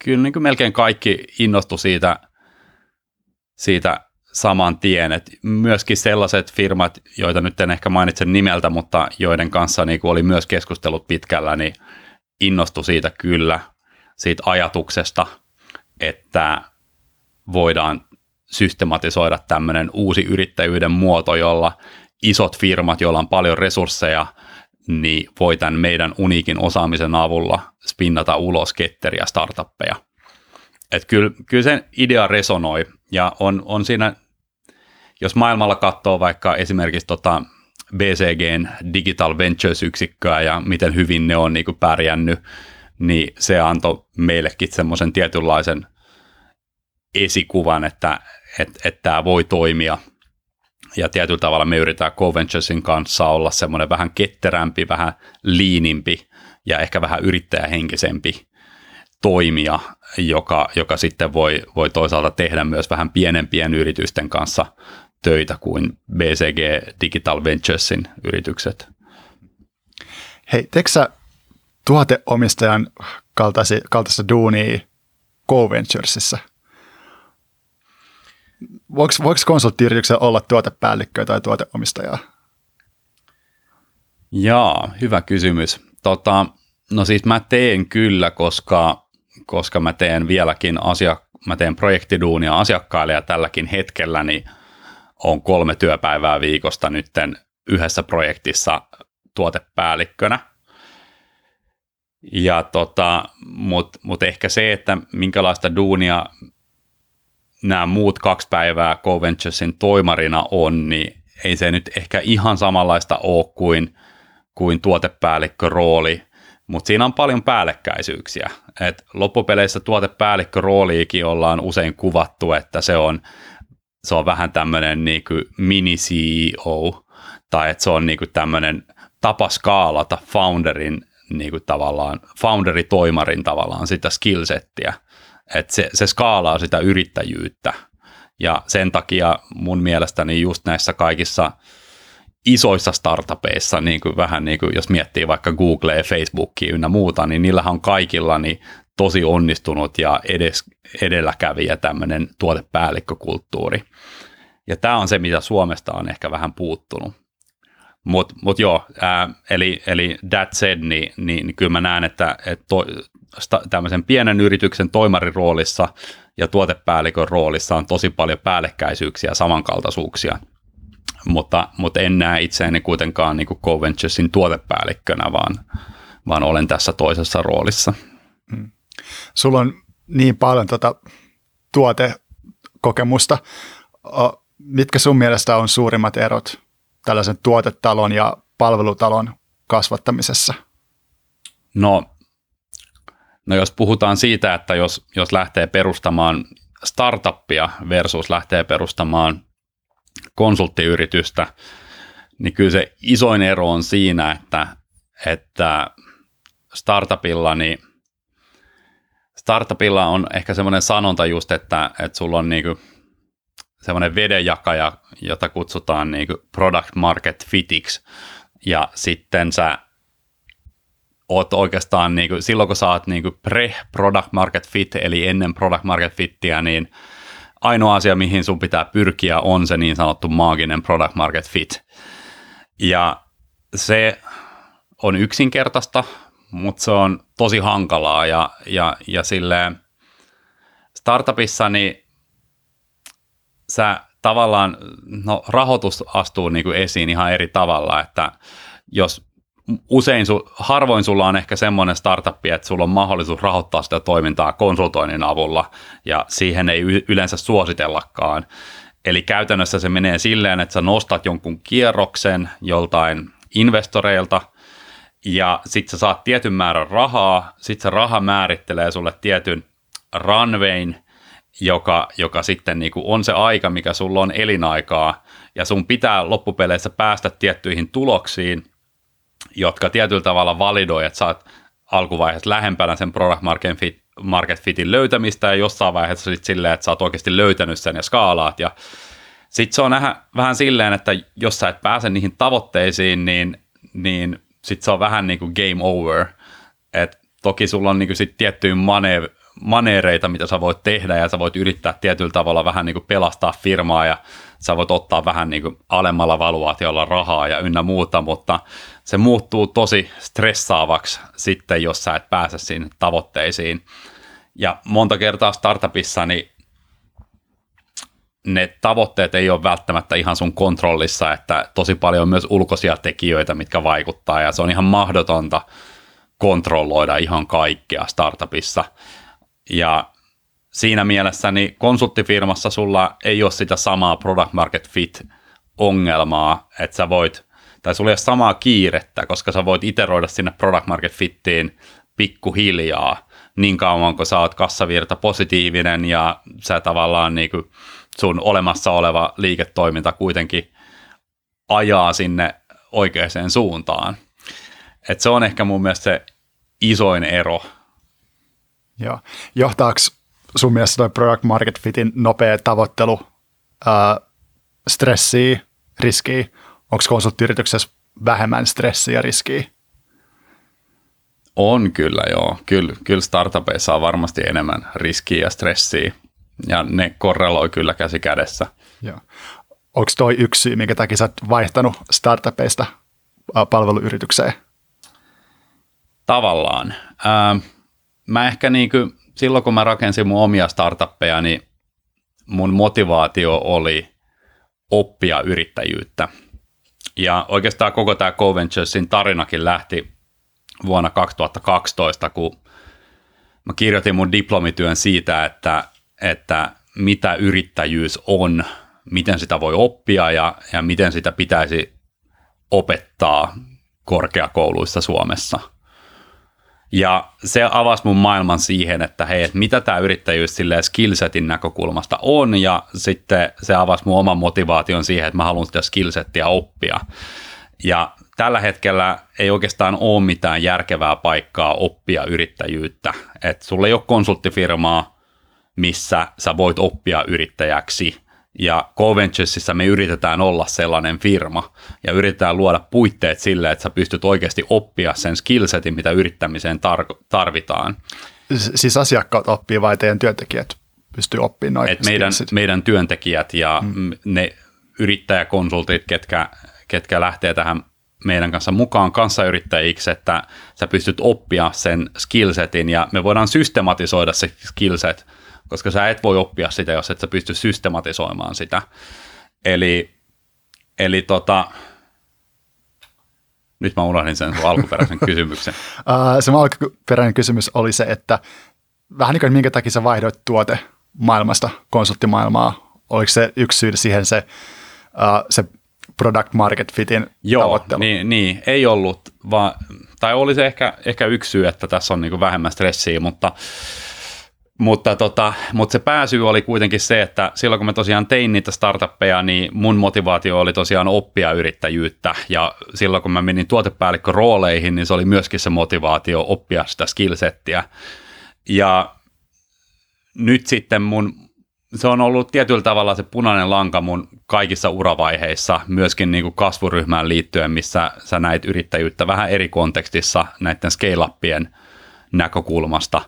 kyllä niin kuin melkein kaikki innostu siitä, siitä saman tien. Et myöskin sellaiset firmat, joita nyt en ehkä mainitse nimeltä, mutta joiden kanssa niin kuin oli myös keskustelut pitkällä, niin innostu siitä kyllä, siitä ajatuksesta, että voidaan systematisoida tämmöinen uusi yrittäjyyden muoto, jolla isot firmat, joilla on paljon resursseja, niin voi tämän meidän uniikin osaamisen avulla spinnata ulos ketteriä startuppeja. Et kyllä, kyllä sen idea resonoi ja on, on siinä, jos maailmalla katsoo vaikka esimerkiksi tota BCGn Digital Ventures-yksikköä ja miten hyvin ne on niin pärjännyt, niin se antoi meillekin semmoisen tietynlaisen esikuvan, että, että, että voi toimia. Ja tietyllä tavalla me yritetään Coventuresin kanssa olla semmoinen vähän ketterämpi, vähän liinimpi ja ehkä vähän yrittäjähenkisempi toimija, joka, joka sitten voi, voi toisaalta tehdä myös vähän pienempien yritysten kanssa töitä kuin BCG Digital Venturesin yritykset. Hei, teksä tuoteomistajan kaltaisi, kaltaista duunia GoVenturesissa? Voiko, voiko konsulttiyrityksellä olla tuotepäällikköä tai tuoteomistajaa? Jaa, hyvä kysymys. Tota, no siis mä teen kyllä, koska, koska mä teen vieläkin asia, mä teen projektiduunia asiakkaille ja tälläkin hetkellä niin on kolme työpäivää viikosta nytten yhdessä projektissa tuotepäällikkönä. Ja tota, Mutta mut ehkä se, että minkälaista duunia nämä muut kaksi päivää Coventuresin toimarina on, niin ei se nyt ehkä ihan samanlaista ole kuin, kuin tuotepäällikkörooli, mutta siinä on paljon päällekkäisyyksiä. Et loppupeleissä tuotepäällikkörooliikin ollaan usein kuvattu, että se on se on vähän tämmöinen niin mini-CEO, tai että se on niin tämmöinen tapa skaalata founderin niin kuin tavallaan, founderitoimarin tavallaan sitä skillsettiä, että se, se skaalaa sitä yrittäjyyttä, ja sen takia mun mielestäni just näissä kaikissa isoissa startupeissa, niin kuin vähän niin kuin jos miettii vaikka Google, Facebookia ynnä muuta, niin niillähän on kaikilla niin tosi onnistunut ja edes, edelläkävijä tämmöinen tuotepäällikkökulttuuri. Ja tämä on se, mitä Suomesta on ehkä vähän puuttunut. Mutta mut joo, ää, eli, eli that said, niin, niin, niin kyllä mä näen, että, että to, sta, tämmöisen pienen yrityksen toimarin roolissa ja tuotepäällikön roolissa on tosi paljon päällekkäisyyksiä ja samankaltaisuuksia. Mutta, mutta en näe itseäni kuitenkaan niin Coventuresin tuotepäällikkönä, vaan, vaan olen tässä toisessa roolissa. Hmm. Sulla on niin paljon tuota tuotekokemusta. Mitkä sun mielestä on suurimmat erot tällaisen tuotetalon ja palvelutalon kasvattamisessa? No, no jos puhutaan siitä, että jos, jos lähtee perustamaan startuppia versus lähtee perustamaan konsulttiyritystä, niin kyllä se isoin ero on siinä, että, että startupilla, niin startupilla on ehkä semmoinen sanonta just, että, että sulla on niinku semmoinen vedenjakaja, jota kutsutaan niinku product market fitiksi, ja sitten sä oot oikeastaan, niinku, silloin kun sä oot niinku pre-product market fit, eli ennen product market fittiä, niin ainoa asia, mihin sun pitää pyrkiä, on se niin sanottu maaginen product market fit. Ja se on yksinkertaista, mutta se on tosi hankalaa ja, ja, ja silleen startupissa niin sä tavallaan, no rahoitus astuu niin kuin esiin ihan eri tavalla, että jos usein, su, harvoin sulla on ehkä semmoinen startup, että sulla on mahdollisuus rahoittaa sitä toimintaa konsultoinnin avulla ja siihen ei yleensä suositellakaan. Eli käytännössä se menee silleen, että sä nostat jonkun kierroksen joltain investoreilta – ja sitten sä saat tietyn määrän rahaa, sitten se raha määrittelee sulle tietyn runwayn, joka, joka sitten niin on se aika, mikä sulla on elinaikaa, ja sun pitää loppupeleissä päästä tiettyihin tuloksiin, jotka tietyllä tavalla validoi, että sä oot alkuvaiheessa lähempänä sen product market, fit, market fitin löytämistä, ja jossain vaiheessa sitten silleen, että sä oot oikeasti löytänyt sen ja skaalaat, ja sitten se on vähän, vähän silleen, että jos sä et pääse niihin tavoitteisiin, niin, niin sitten se on vähän niin kuin game over. Et toki sulla on niin kuin sit tiettyjä mane- maneereita, mitä sä voit tehdä ja sä voit yrittää tietyllä tavalla vähän niin kuin pelastaa firmaa ja sä voit ottaa vähän niin kuin alemmalla valuaatiolla rahaa ja ynnä muuta, mutta se muuttuu tosi stressaavaksi sitten, jos sä et pääse sinne tavoitteisiin. Ja monta kertaa startupissa niin ne tavoitteet ei ole välttämättä ihan sun kontrollissa, että tosi paljon on myös ulkoisia tekijöitä, mitkä vaikuttaa, ja se on ihan mahdotonta kontrolloida ihan kaikkea startupissa. Ja siinä mielessä niin konsulttifirmassa sulla ei ole sitä samaa product market fit ongelmaa, että sä voit, tai sulla ei ole samaa kiirettä, koska sä voit iteroida sinne product market fittiin pikkuhiljaa niin kauan, kun sä oot kassavirta positiivinen ja sä tavallaan niin kuin sun olemassa oleva liiketoiminta kuitenkin ajaa sinne oikeaan suuntaan. Et se on ehkä mun mielestä se isoin ero. Joo. Johtaako sun mielestä toi product market fitin nopea tavoittelu ää, stressiä, riskiä? Onko konsulttiyrityksessä vähemmän stressiä ja riskiä? On kyllä joo. Kyllä, kyllä startupeissa on varmasti enemmän riskiä ja stressiä ja ne korreloi kyllä käsi kädessä. Joo. Onko toi yksi syy, minkä takia sä oot vaihtanut startupeista palveluyritykseen? Tavallaan. Ää, mä ehkä niin kuin, silloin kun mä rakensin mun omia startuppeja, niin mun motivaatio oli oppia yrittäjyyttä. Ja oikeastaan koko tämä Coventuresin tarinakin lähti vuonna 2012, kun mä kirjoitin mun diplomityön siitä, että että mitä yrittäjyys on, miten sitä voi oppia ja, ja miten sitä pitäisi opettaa korkeakouluissa Suomessa. Ja se avasi mun maailman siihen, että hei, että mitä tämä yrittäjyys silleen skillsetin näkökulmasta on, ja sitten se avasi mun oman motivaation siihen, että mä haluan sitä skillsettiä oppia. Ja tällä hetkellä ei oikeastaan ole mitään järkevää paikkaa oppia yrittäjyyttä. Että sulla ei ole konsulttifirmaa, missä sä voit oppia yrittäjäksi. Ja Coventuresissa me yritetään olla sellainen firma ja yritetään luoda puitteet sille, että sä pystyt oikeasti oppia sen skillsetin, mitä yrittämiseen tar- tarvitaan. Siis asiakkaat oppii vai teidän työntekijät pystyy oppimaan noin? Et meidän, meidän työntekijät ja mm. ne yrittäjäkonsultit, ketkä, ketkä lähtee tähän meidän kanssa mukaan kanssayrittäjiksi, että sä pystyt oppia sen skillsetin ja me voidaan systematisoida se skillset, koska sä et voi oppia sitä, jos et sä pysty systematisoimaan sitä. Eli, eli tota, nyt mä unohdin sen alkuperäisen <laughs> kysymyksen. Uh, se alkuperäinen kysymys oli se, että vähän niin kuin minkä takia sä vaihdoit tuote maailmasta konsulttimaailmaa. Oliko se yksi syy siihen se, uh, se product market fitin Joo, tavoittelu? Niin, niin, ei ollut, vaan, tai oli se ehkä, ehkä yksi syy, että tässä on niin vähemmän stressiä, mutta mutta, tota, mutta se pääsyy oli kuitenkin se, että silloin kun mä tosiaan tein niitä startuppeja, niin mun motivaatio oli tosiaan oppia yrittäjyyttä. Ja silloin kun mä menin tuotepäällikkörooleihin, niin se oli myöskin se motivaatio oppia sitä skillsettiä. Ja nyt sitten mun, se on ollut tietyllä tavalla se punainen lanka mun kaikissa uravaiheissa, myöskin niin kuin kasvuryhmään liittyen, missä sä näit yrittäjyyttä vähän eri kontekstissa näiden scale-uppien näkökulmasta.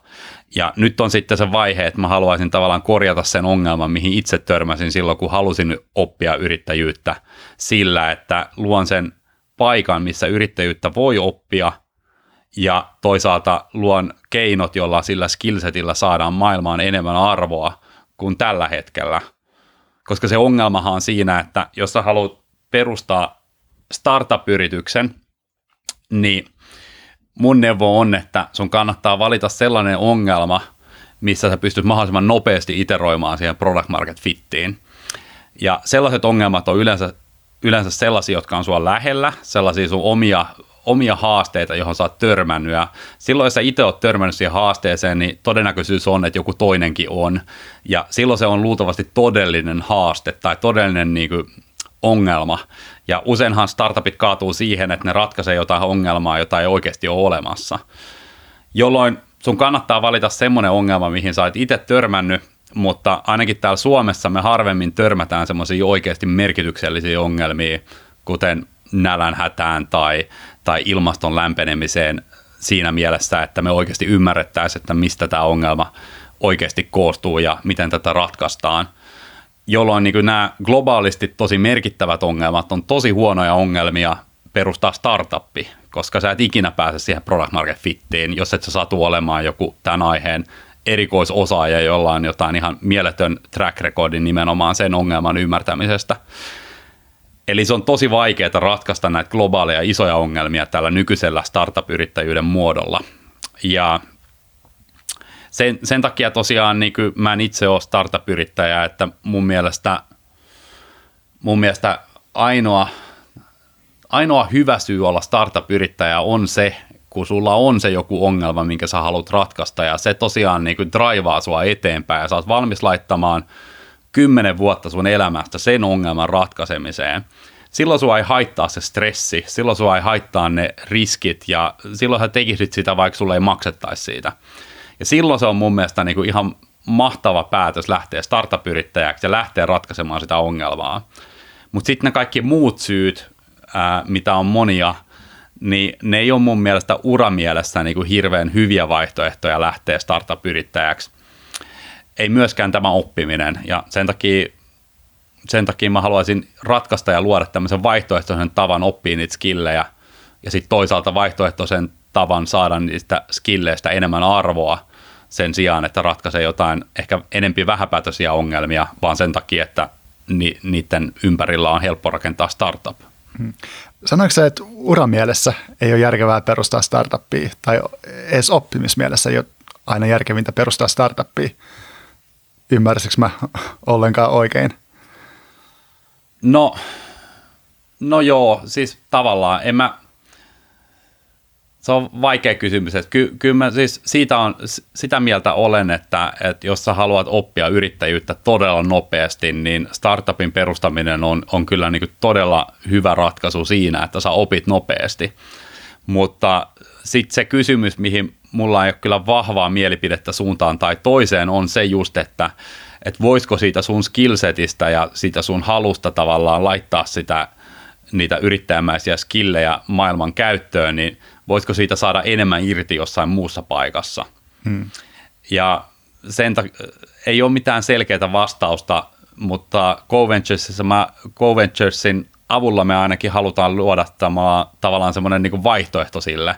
Ja nyt on sitten se vaihe, että mä haluaisin tavallaan korjata sen ongelman, mihin itse törmäsin silloin, kun halusin oppia yrittäjyyttä sillä, että luon sen paikan, missä yrittäjyyttä voi oppia ja toisaalta luon keinot, jolla sillä skillsetillä saadaan maailmaan enemmän arvoa kuin tällä hetkellä. Koska se ongelmahan on siinä, että jos sä haluat perustaa startup-yrityksen, niin – mun neuvo on, että sun kannattaa valita sellainen ongelma, missä sä pystyt mahdollisimman nopeasti iteroimaan siihen product market fittiin. Ja sellaiset ongelmat on yleensä, yleensä sellaisia, jotka on sua lähellä, sellaisia sun omia, omia haasteita, johon sä oot törmännyt. Ja silloin, jos sä itse oot törmännyt siihen haasteeseen, niin todennäköisyys on, että joku toinenkin on. Ja silloin se on luultavasti todellinen haaste tai todellinen niin kuin, ongelma. Ja useinhan startupit kaatuu siihen, että ne ratkaisee jotain ongelmaa, jota ei oikeasti ole olemassa. Jolloin sun kannattaa valita semmoinen ongelma, mihin sä oot itse törmännyt, mutta ainakin täällä Suomessa me harvemmin törmätään semmoisia oikeasti merkityksellisiä ongelmia, kuten nälänhätään tai, tai ilmaston lämpenemiseen siinä mielessä, että me oikeasti ymmärrettäisiin, että mistä tämä ongelma oikeasti koostuu ja miten tätä ratkaistaan jolloin niin nämä globaalisti tosi merkittävät ongelmat on tosi huonoja ongelmia perustaa startuppi, koska sä et ikinä pääse siihen product market fittiin, jos et sä satu olemaan joku tämän aiheen erikoisosaaja, jolla on jotain ihan mieletön track recordin nimenomaan sen ongelman ymmärtämisestä. Eli se on tosi vaikeaa ratkaista näitä globaaleja isoja ongelmia tällä nykyisellä startup-yrittäjyyden muodolla. Ja sen, sen takia tosiaan niin kuin mä en itse ole startup-yrittäjä, että mun mielestä, mun mielestä ainoa, ainoa hyvä syy olla startup-yrittäjä on se, kun sulla on se joku ongelma, minkä sä haluat ratkaista ja se tosiaan niin kuin draivaa sua eteenpäin ja sä oot valmis laittamaan kymmenen vuotta sun elämästä sen ongelman ratkaisemiseen. Silloin sua ei haittaa se stressi, silloin sua ei haittaa ne riskit ja silloin sä tekisit sitä, vaikka sulle ei maksettaisi siitä. Ja silloin se on mun mielestä niin kuin ihan mahtava päätös lähteä startup-yrittäjäksi ja lähteä ratkaisemaan sitä ongelmaa. Mutta sitten ne kaikki muut syyt, ää, mitä on monia, niin ne ei ole mun mielestä uramielessä niin kuin hirveän hyviä vaihtoehtoja lähteä startup-yrittäjäksi. Ei myöskään tämä oppiminen, ja sen takia, sen takia mä haluaisin ratkaista ja luoda tämmöisen vaihtoehtoisen tavan oppia niitä skillejä, ja sitten toisaalta vaihtoehtoisen tavan saada niistä skilleistä enemmän arvoa sen sijaan, että ratkaisee jotain ehkä enempi vähäpätöisiä ongelmia, vaan sen takia, että ni, niiden ympärillä on helppo rakentaa startup. Hmm. Sanoiko se, että uramielessä ei ole järkevää perustaa startuppia tai edes oppimismielessä ei ole aina järkevintä perustaa startuppia? Ymmärsikö mä <laughs> ollenkaan oikein? No, no joo, siis tavallaan en mä, se on vaikea kysymys. Että ky, kyllä mä siis siitä on, sitä mieltä olen, että, että jos sä haluat oppia yrittäjyyttä todella nopeasti, niin startupin perustaminen on, on kyllä niin todella hyvä ratkaisu siinä, että sä opit nopeasti. Mutta sitten se kysymys, mihin mulla ei ole kyllä vahvaa mielipidettä suuntaan tai toiseen, on se just, että, että voisiko siitä sun skillsetistä ja siitä sun halusta tavallaan laittaa sitä niitä yrittäjämäisiä skillejä maailman käyttöön, niin voisiko siitä saada enemmän irti jossain muussa paikassa. Hmm. Ja sen ta- ei ole mitään selkeää vastausta, mutta mä GoVenturesin avulla me ainakin halutaan luoda tämä, tavallaan semmoinen niin vaihtoehto sille.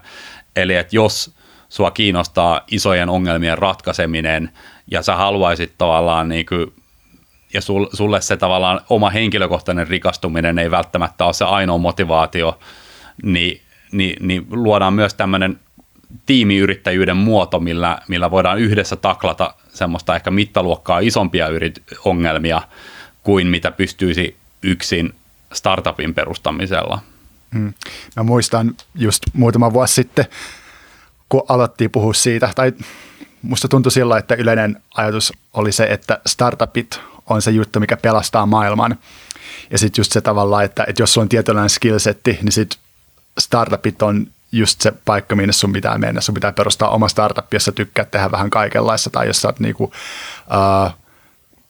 Eli että jos sua kiinnostaa isojen ongelmien ratkaiseminen ja sä haluaisit tavallaan niin kuin, ja sulle se tavallaan oma henkilökohtainen rikastuminen ei välttämättä ole se ainoa motivaatio, niin, niin, niin luodaan myös tämmöinen tiimiyrittäjyyden muoto, millä, millä voidaan yhdessä taklata semmoista ehkä mittaluokkaa isompia yrit- ongelmia kuin mitä pystyisi yksin startupin perustamisella. Hmm. Mä muistan just muutama vuosi sitten, kun alettiin puhua siitä, tai musta tuntui sillä, että yleinen ajatus oli se, että startupit on se juttu, mikä pelastaa maailman. Ja sitten just se tavalla, että, että jos sulla on tietynlainen skillsetti, niin sitten startupit on just se paikka, minne sun pitää mennä. Sun pitää perustaa oma startup, jossa tykkää tehdä vähän kaikenlaista, tai jos sä oot niinku, uh,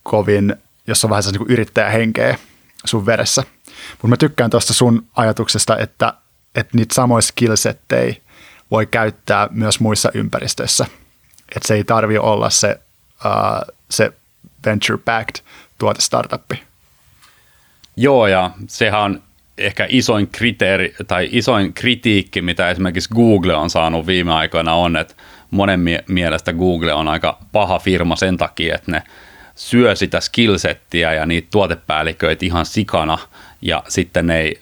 kovin, jos on vähän niinku yrittäjähenkeä sun veressä. Mutta mä tykkään tuosta sun ajatuksesta, että, että niitä samoja skillsettejä voi käyttää myös muissa ympäristöissä. Että se ei tarvi olla se, uh, se venture-backed tuote-startuppi. Joo, ja sehän on ehkä isoin kriteeri tai isoin kritiikki, mitä esimerkiksi Google on saanut viime aikoina on, että monen mie- mielestä Google on aika paha firma sen takia, että ne syö sitä skillsettiä ja niitä tuotepäälliköitä ihan sikana ja sitten ne ei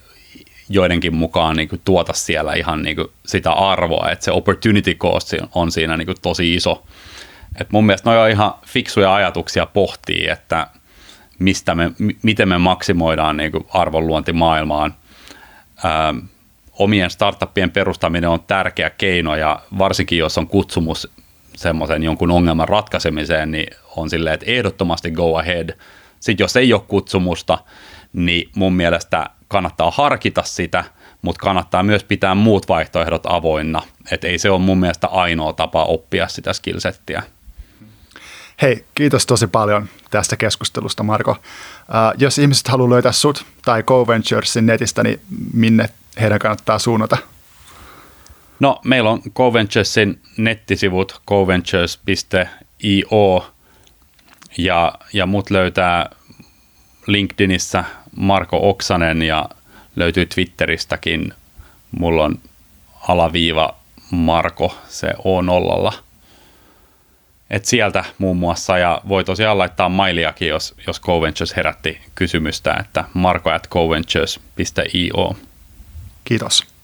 joidenkin mukaan niin kuin tuota siellä ihan niin kuin sitä arvoa, että se opportunity cost on siinä niin kuin tosi iso. Et mun mielestä ne on ihan fiksuja ajatuksia pohtii, että mistä me, miten me maksimoidaan niin arvonluonti maailmaan. Ähm, omien startuppien perustaminen on tärkeä keino ja varsinkin jos on kutsumus semmoisen jonkun ongelman ratkaisemiseen, niin on silleen, että ehdottomasti go ahead. Sitten jos ei ole kutsumusta, niin mun mielestä kannattaa harkita sitä, mutta kannattaa myös pitää muut vaihtoehdot avoinna. että ei se ole mun mielestä ainoa tapa oppia sitä skillsettiä. Hei, kiitos tosi paljon tästä keskustelusta, Marko. Uh, jos ihmiset haluaa löytää sut tai GoVenturesin netistä, niin minne heidän kannattaa suunnata? No, meillä on GoVenturesin nettisivut goventures.io ja, ja mut löytää LinkedInissä Marko Oksanen ja löytyy Twitteristäkin. Mulla on alaviiva Marko, se on nollalla – et sieltä muun muassa, ja voi tosiaan laittaa mailiakin, jos, jos Coventures herätti kysymystä, että marko at. Kiitos.